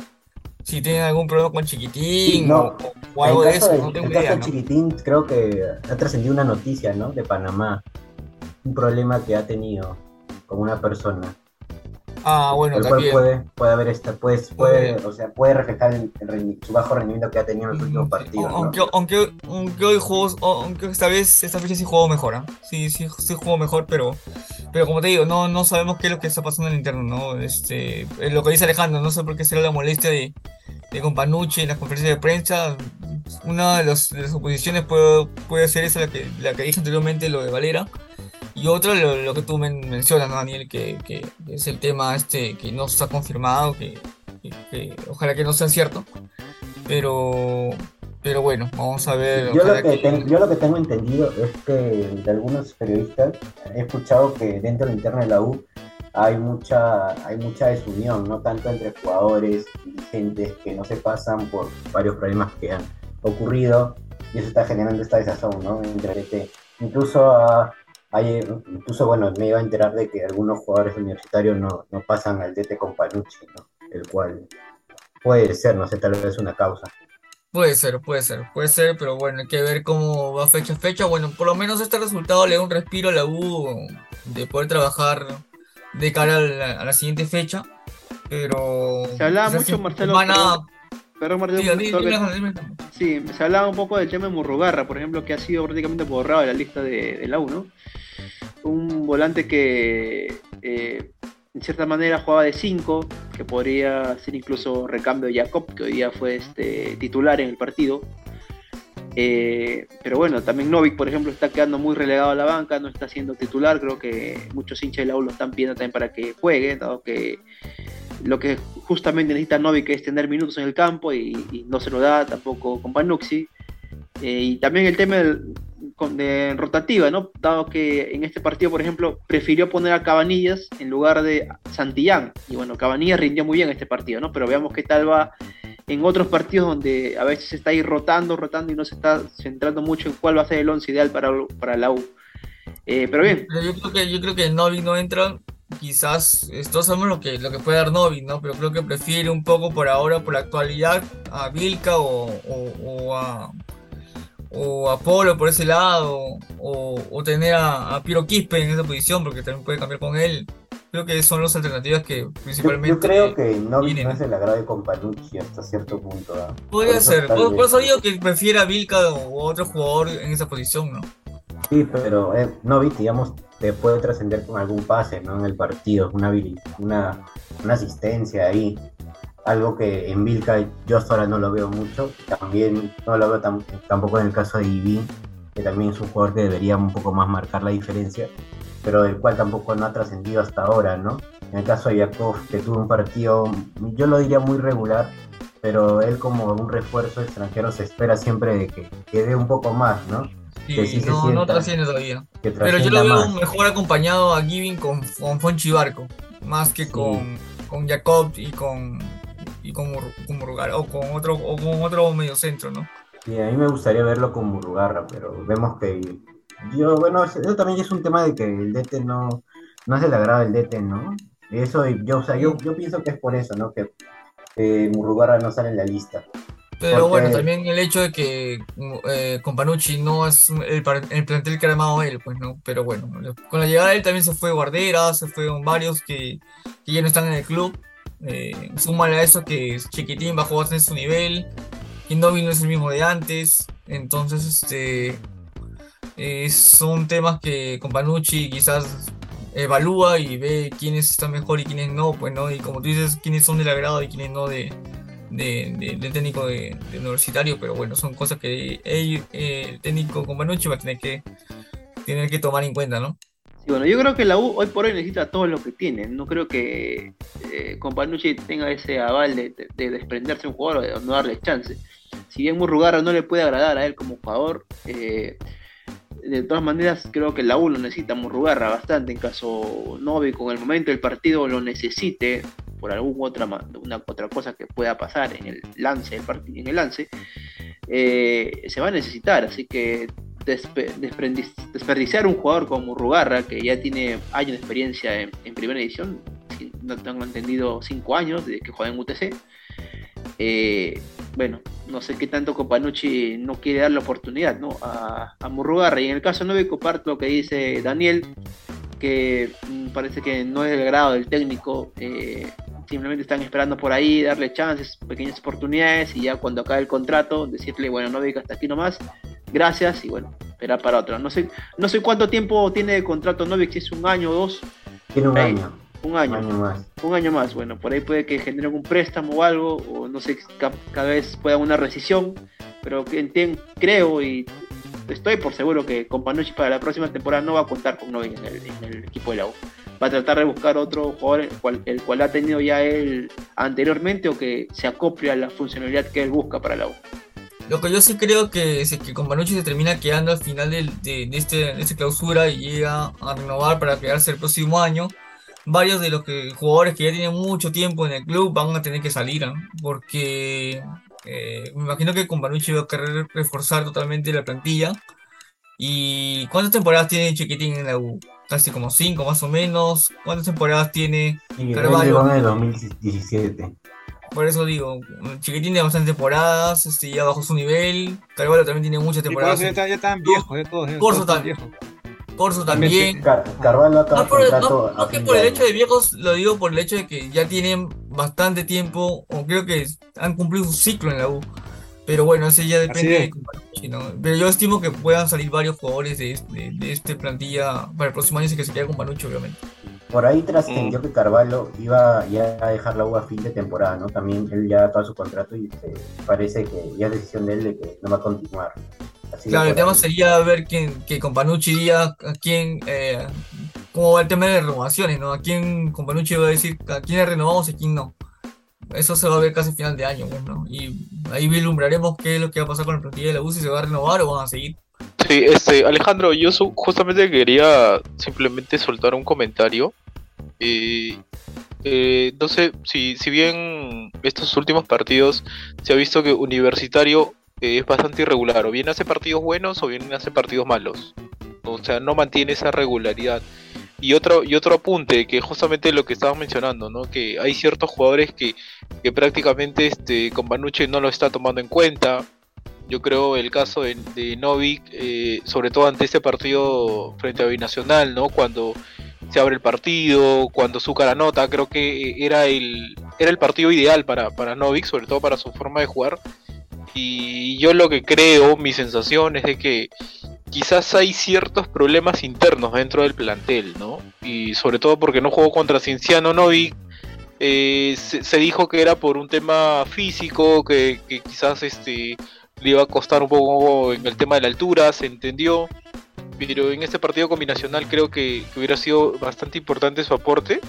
si tienen algún problema con Chiquitín No. o, o algo de eso, de- no tengo en caso idea, de ¿no? Chiquitín, creo que ha trascendido una noticia, ¿no? De Panamá. Un problema que ha tenido con una persona. Ah, bueno, el cual puede, puede haber esta, pues, puede, o sea, puede reflejar el- su bajo rendimiento que ha tenido en los últimos Mm, partidos, ¿no? Aunque, aunque, hoy jugó, aunque esta vez, esta fecha sí jugó mejor, ¿ah? Sí, sí, sí jugó mejor, pero, pero como te digo, no, no sabemos qué es lo que está pasando en el interno, ¿no? Este, eh, lo que dice Alejandro, no sé por qué será la molestia de, de Companucci en las conferencias de prensa. Una de, los- de las oposiciones puede, puede ser esa, la que, la que dije anteriormente, lo de Valera. Y otra, lo, lo que tú men- mencionas, ¿no, Daniel? Que, que es el tema este que no está confirmado, que, que- que ojalá que no sea cierto. Pero, pero bueno, vamos a ver. Yo lo, que ten- yo lo que tengo entendido es que de algunos periodistas he escuchado que dentro del interno de la U hay mucha, hay mucha desunión, no tanto entre jugadores, dirigentes, que no se pasan por varios problemas que han ocurrido y eso está generando esta desazón, ¿no? Entre incluso ah, hay, incluso bueno, me iba a enterar de que algunos jugadores universitarios no, no pasan al DT con Panucci, ¿no? El cual puede ser, no sé, tal vez una causa. Puede ser, puede ser, puede ser, pero bueno, hay que ver cómo va fecha a fecha. Bueno, por lo menos este resultado le da un respiro a la U de poder trabajar de cara a la, a la siguiente fecha. Pero. Se hablaba mucho, Marcelo, semana- Perdón, Martín. Sí, se hablaba un poco del tema de Murrugarra, por ejemplo, que ha sido prácticamente borrado de la lista de, de la U, ¿no? Un volante que eh, en cierta manera jugaba de 5, que podría ser incluso recambio de Jacob, que hoy día fue este, titular en el partido. Eh, pero bueno, también Novik, por ejemplo, está quedando muy relegado a la banca, no está siendo titular. Creo que muchos hinchas de la U lo están pidiendo también para que juegue, dado que lo que justamente necesita Novik es tener minutos en el campo y, no se lo da tampoco con Panucci. Eh, y también el tema de rotativa, ¿no? Dado que en este partido, por ejemplo, prefirió poner a Cabanillas en lugar de Santillán. Y bueno, Cabanillas rindió muy bien este partido, ¿no? Pero veamos qué tal va en otros partidos donde a veces se está ahí rotando, rotando y no se está centrando mucho en cuál va a ser el once ideal para, para la U. Eh, pero bien, yo creo que, yo creo que el Novik no entra. Quizás todos sabemos lo que, lo que puede dar Novik, ¿no? Pero creo que prefiere un poco por ahora, por la actualidad, a Vilca o, o- o a, o a Polo por ese lado, o, o tener a, a Piero Quispe en esa posición, porque también puede cambiar con él. Creo que son las alternativas que principalmente. yo creo que Novik vienen. no es el agrado de Companucci hasta cierto punto. Podría ser. Por, por eso digo que prefiere a Vilca o, o otro jugador en esa posición, ¿no? Sí, pero eh, Novik, digamos, te puede trascender con algún pase, ¿no? En el partido, una, una, una asistencia ahí. Algo que en Vilca yo hasta ahora no lo veo mucho. También no lo veo tam- tampoco en el caso de Ibi, que también es un jugador que debería un poco más marcar la diferencia. pero del cual tampoco no ha trascendido hasta ahora, ¿no? En el caso de Yakov, que tuvo un partido, yo lo diría muy regular, pero él como un refuerzo extranjero se espera siempre de que, que dé un poco más, ¿no? Y Que sí se no, no trasciende todavía. Pero yo lo veo más. mejor acompañado a Giving con, con Fonchi Barco, más que Sí. con, con Jacob y con y con, con Murugara, o con otro o con otro mediocentro, ¿no? Sí, a mí me gustaría verlo con Murugarra, pero vemos que yo, bueno, eso también es un tema de que el DT no, no es del agrado del DT, ¿no? Eso, yo, o sea, yo, yo pienso que es por eso, ¿no? Que eh, Murugarra no sale en la lista. Pero Porque- bueno, también el hecho de que eh, Companucci no es el, el plantel que ha armado él, pues no. Pero bueno, con la llegada de él también se fue Guardera, se fueron varios que, que ya no están en el club. Eh, súmale a eso que Chiquitín bajó bastante su nivel, y no vino es el mismo de antes. Entonces, este eh, son temas que Companucci quizás evalúa y ve quiénes están mejor y quiénes no, pues no. Y como tú dices, quiénes son del agrado y quiénes no de, de, de- del técnico de, de universitario, pero bueno, son cosas que eh, el técnico Companucci va a tener que, tener que tomar en cuenta, ¿no? Sí, bueno, yo creo que la U hoy por hoy necesita todo lo que tiene. No creo que eh, Companucci tenga ese aval de, de- de desprenderse de un jugador o de no darle chance. Si bien Murrugarra no le puede agradar a él como jugador, eh, de todas maneras creo que la U lo necesita Murrugarra bastante en caso Novi con el momento del partido lo necesite por alguna otra una otra cosa que pueda pasar en el lance en el lance eh, se va a necesitar así que despe- desperdiciar un jugador como Murrugarra, que ya tiene años de experiencia en, primera edición, no tengo entendido, cinco años desde que juega en UTC. eh, bueno, no sé qué tanto Companucci no quiere dar la oportunidad ¿no? a, a Murrugarra. Y en el caso no comparto lo que dice Daniel, que mm, parece que no es del grado del técnico. eh, simplemente están esperando por ahí, darle chances, pequeñas oportunidades y ya cuando acabe el contrato, decirle, bueno, Novik hasta aquí nomás, gracias y bueno, esperar para otro. No sé, no sé cuánto tiempo tiene de contrato Novik, si es un año o dos, Tiene un Ey, año, un un año, año más. un año más. Bueno, por ahí puede que genere un préstamo o algo, o no sé, ca- cada vez pueda una rescisión, pero creo y estoy por seguro que Companucci para la próxima temporada no va a contar con Novik en el, en el equipo de la U. Va a tratar de buscar otro jugador el cual, ha tenido ya él anteriormente o que se acople a la funcionalidad que él busca para la U. Lo que yo sí creo que es que Companucci se termina quedando al final de, este, esta clausura y llega a renovar para quedarse el próximo año, varios de los que, jugadores que ya tienen mucho tiempo en el club van a tener que salir, ¿ah? porque eh, me imagino que Companucci va a querer reforzar totalmente la plantilla. ¿Y cuántas temporadas tiene Chiquitín en la U? Casi como cinco más o menos. ¿Cuántas temporadas tiene? Carvalho. en el 2017. Por eso digo, Chiquitín tiene bastantes temporadas, este, ya bajó su nivel. Carvalho también tiene muchas Sí, temporadas. ya, están- ya están viejos, ya todos. Corso todos viejos. Corso también. Car- Carvalho acaba No, por el- contrato no- no que por el hecho de viejos, lo digo por el hecho de que ya tienen bastante tiempo, o creo que han cumplido su ciclo en la U. Pero bueno, ese ya depende es. de ¿no? Pero yo estimo que puedan salir varios jugadores de, de, de este plantilla para el próximo año, si que se queda con Panucci, obviamente. Por ahí trascendió que Carvalho iba ya a dejar la U a fin de temporada, ¿no? También él ya acaba su contrato y eh, parece que ya es decisión de él de que no va a continuar. Así Claro, el tema ahí- sería ver quién, que Companucci diga a quién, eh, cómo va el tema de renovaciones, ¿no? A quién Companucci va a decir a quién le renovamos y a quién no. Eso se va a ver casi a final de año, pues, ¿no? Y ahí vislumbraremos qué es lo que va a pasar con la plantilla de la U, si se va a renovar o van a seguir. Sí, este, Alejandro, yo su- justamente quería simplemente soltar un comentario. Eh, eh, no sé, si, si bien estos últimos partidos se ha visto que Universitario eh, es bastante irregular, o bien hace partidos buenos o bien hace partidos malos. O sea, no mantiene esa regularidad. Y otro, y otro apunte, que justamente lo que estabas mencionando, ¿no? Que hay ciertos jugadores que, que prácticamente este, con Banucci no lo está tomando en cuenta. Yo creo el caso de, Novik, eh, sobre todo ante este partido frente a Binacional, ¿no? Cuando se abre el partido, cuando Zúcar anota, creo que era el, era el partido ideal para, para Novik, sobre todo para su forma de jugar. Y yo lo que creo, mi sensación es de que quizás hay ciertos problemas internos dentro del plantel, ¿no? Y sobre todo porque no jugó contra Cienciano Novik, eh, se, dijo que era por un tema físico, que, quizás este le iba a costar un poco en el tema de la altura, se entendió. pero en este partido combinacional creo que, que hubiera sido bastante importante su aporte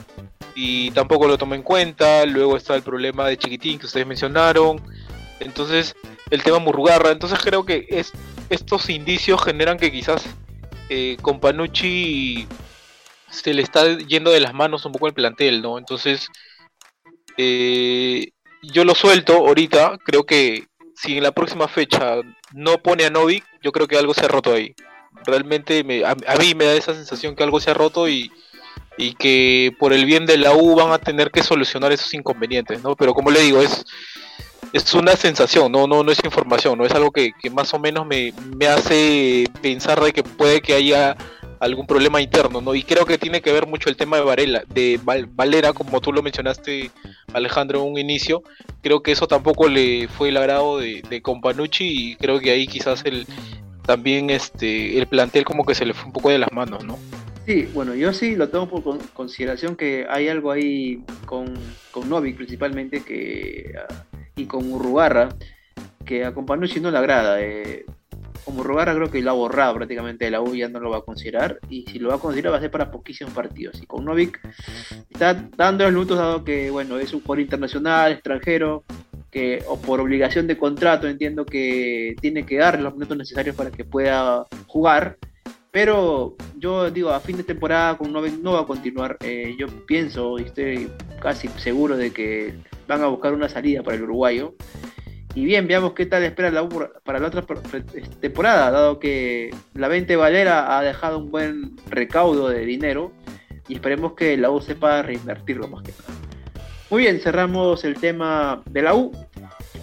y tampoco lo tomó en cuenta. Luego está el problema de Chiquitín que ustedes mencionaron. Entonces, el tema Murrugarra. Entonces, creo que es, estos indicios generan que quizás eh, con Panucci se le está yendo de las manos un poco el plantel, ¿no? Entonces, eh, yo lo suelto ahorita. Creo que si en la próxima fecha no pone a Novik, yo creo que algo se ha roto ahí. Realmente me, a, a mí me da esa sensación que algo se ha roto y, y que por el bien de la U van a tener que solucionar esos inconvenientes, ¿no? Pero como le digo, es, es una sensación, no, no, no es información, no es algo que, que más o menos me, me, hace pensar de que puede que haya algún problema interno, ¿no? Y creo que tiene que ver mucho el tema de Varela, de Val, Valera, como tú lo mencionaste, Alejandro, en un inicio. Creo que eso tampoco le fue el agrado de, de Companucci y creo que ahí quizás el también este el plantel como que se le fue un poco de las manos, ¿no? Sí, bueno, yo sí lo tomo por consideración que hay algo ahí con, con Novik principalmente que, uh, y con Urrugarra que a Companucci no le agrada. Eh, como creo que lo ha borrado prácticamente de la U, ya no lo va a considerar. Y si lo va a considerar va a ser para poquísimos partidos. Y con Novik está dando los minutos dado que bueno es un jugador internacional, extranjero, que o por obligación de contrato entiendo que tiene que dar los minutos necesarios para que pueda jugar pero yo digo, a fin de temporada con Novik no va a continuar. Eh, yo pienso y estoy casi seguro de que van a buscar una salida para el uruguayo. Y bien, veamos qué tal espera la U para la otra temporada, dado que la 20 Valera ha dejado un buen recaudo de dinero y esperemos que la U sepa reinvertirlo más que nada. Muy bien, cerramos el tema de la U.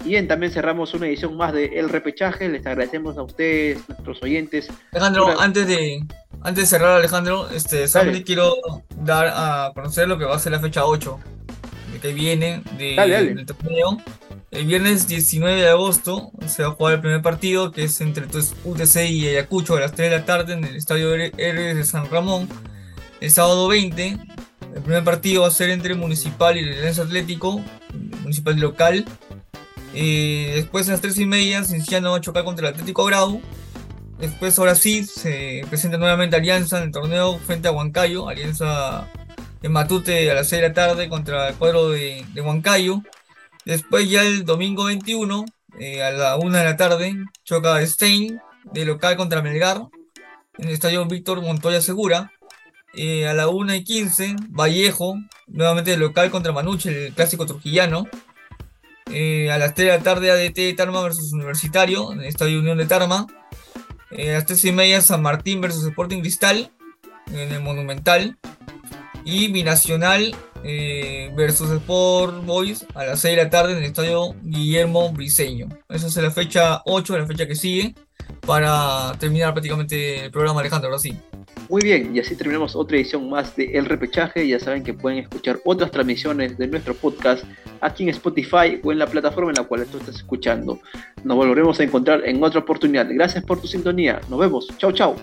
Y bien, también cerramos una edición más de El Repechaje. Les agradecemos a ustedes, nuestros oyentes. Alejandro, una... antes de antes de cerrar, Alejandro, este, solamente quiero dar a conocer lo que va a ser la fecha 8 de que viene de, dale, dale. del torneo. El viernes 19 de agosto se va a jugar el primer partido, que es entre UTC y Ayacucho a las 3 de la tarde en el estadio Héroes de San Ramón. El sábado 20, el primer partido va a ser entre Municipal y el Atlético, Municipal local. Eh, después a las 3 y media, Cienciano va a chocar contra el Atlético Grau. Después, ahora sí, se presenta nuevamente Alianza en el torneo frente a Huancayo. Alianza en Matute a las 6 de la tarde contra el cuadro de, de Huancayo. Después, ya el domingo 21, eh, a la 1 de la tarde, choca Stein de local contra Melgar en el estadio Víctor Montoya Segura. Eh, a la 1 y 15, Vallejo, nuevamente de local contra Manuche, el clásico trujillano. Eh, a las 3 de la tarde ADT Tarma versus Universitario en el Estadio Unión de Tarma. A las 3 y media San Martín versus Sporting Cristal en el Monumental. Y Binacional eh, versus Sport Boys a las 6 de la tarde en el Estadio Guillermo Briseño. Esa es la fecha 8, la fecha que sigue, para terminar prácticamente el programa Alejandro, ahora sí. Muy bien, y así terminamos otra edición más de El Repechaje. Ya saben que pueden escuchar otras transmisiones de nuestro podcast aquí en Spotify o en la plataforma en la cual tú estás escuchando. Nos volveremos a encontrar en otra oportunidad. Gracias por tu sintonía. Nos vemos. Chao, chao.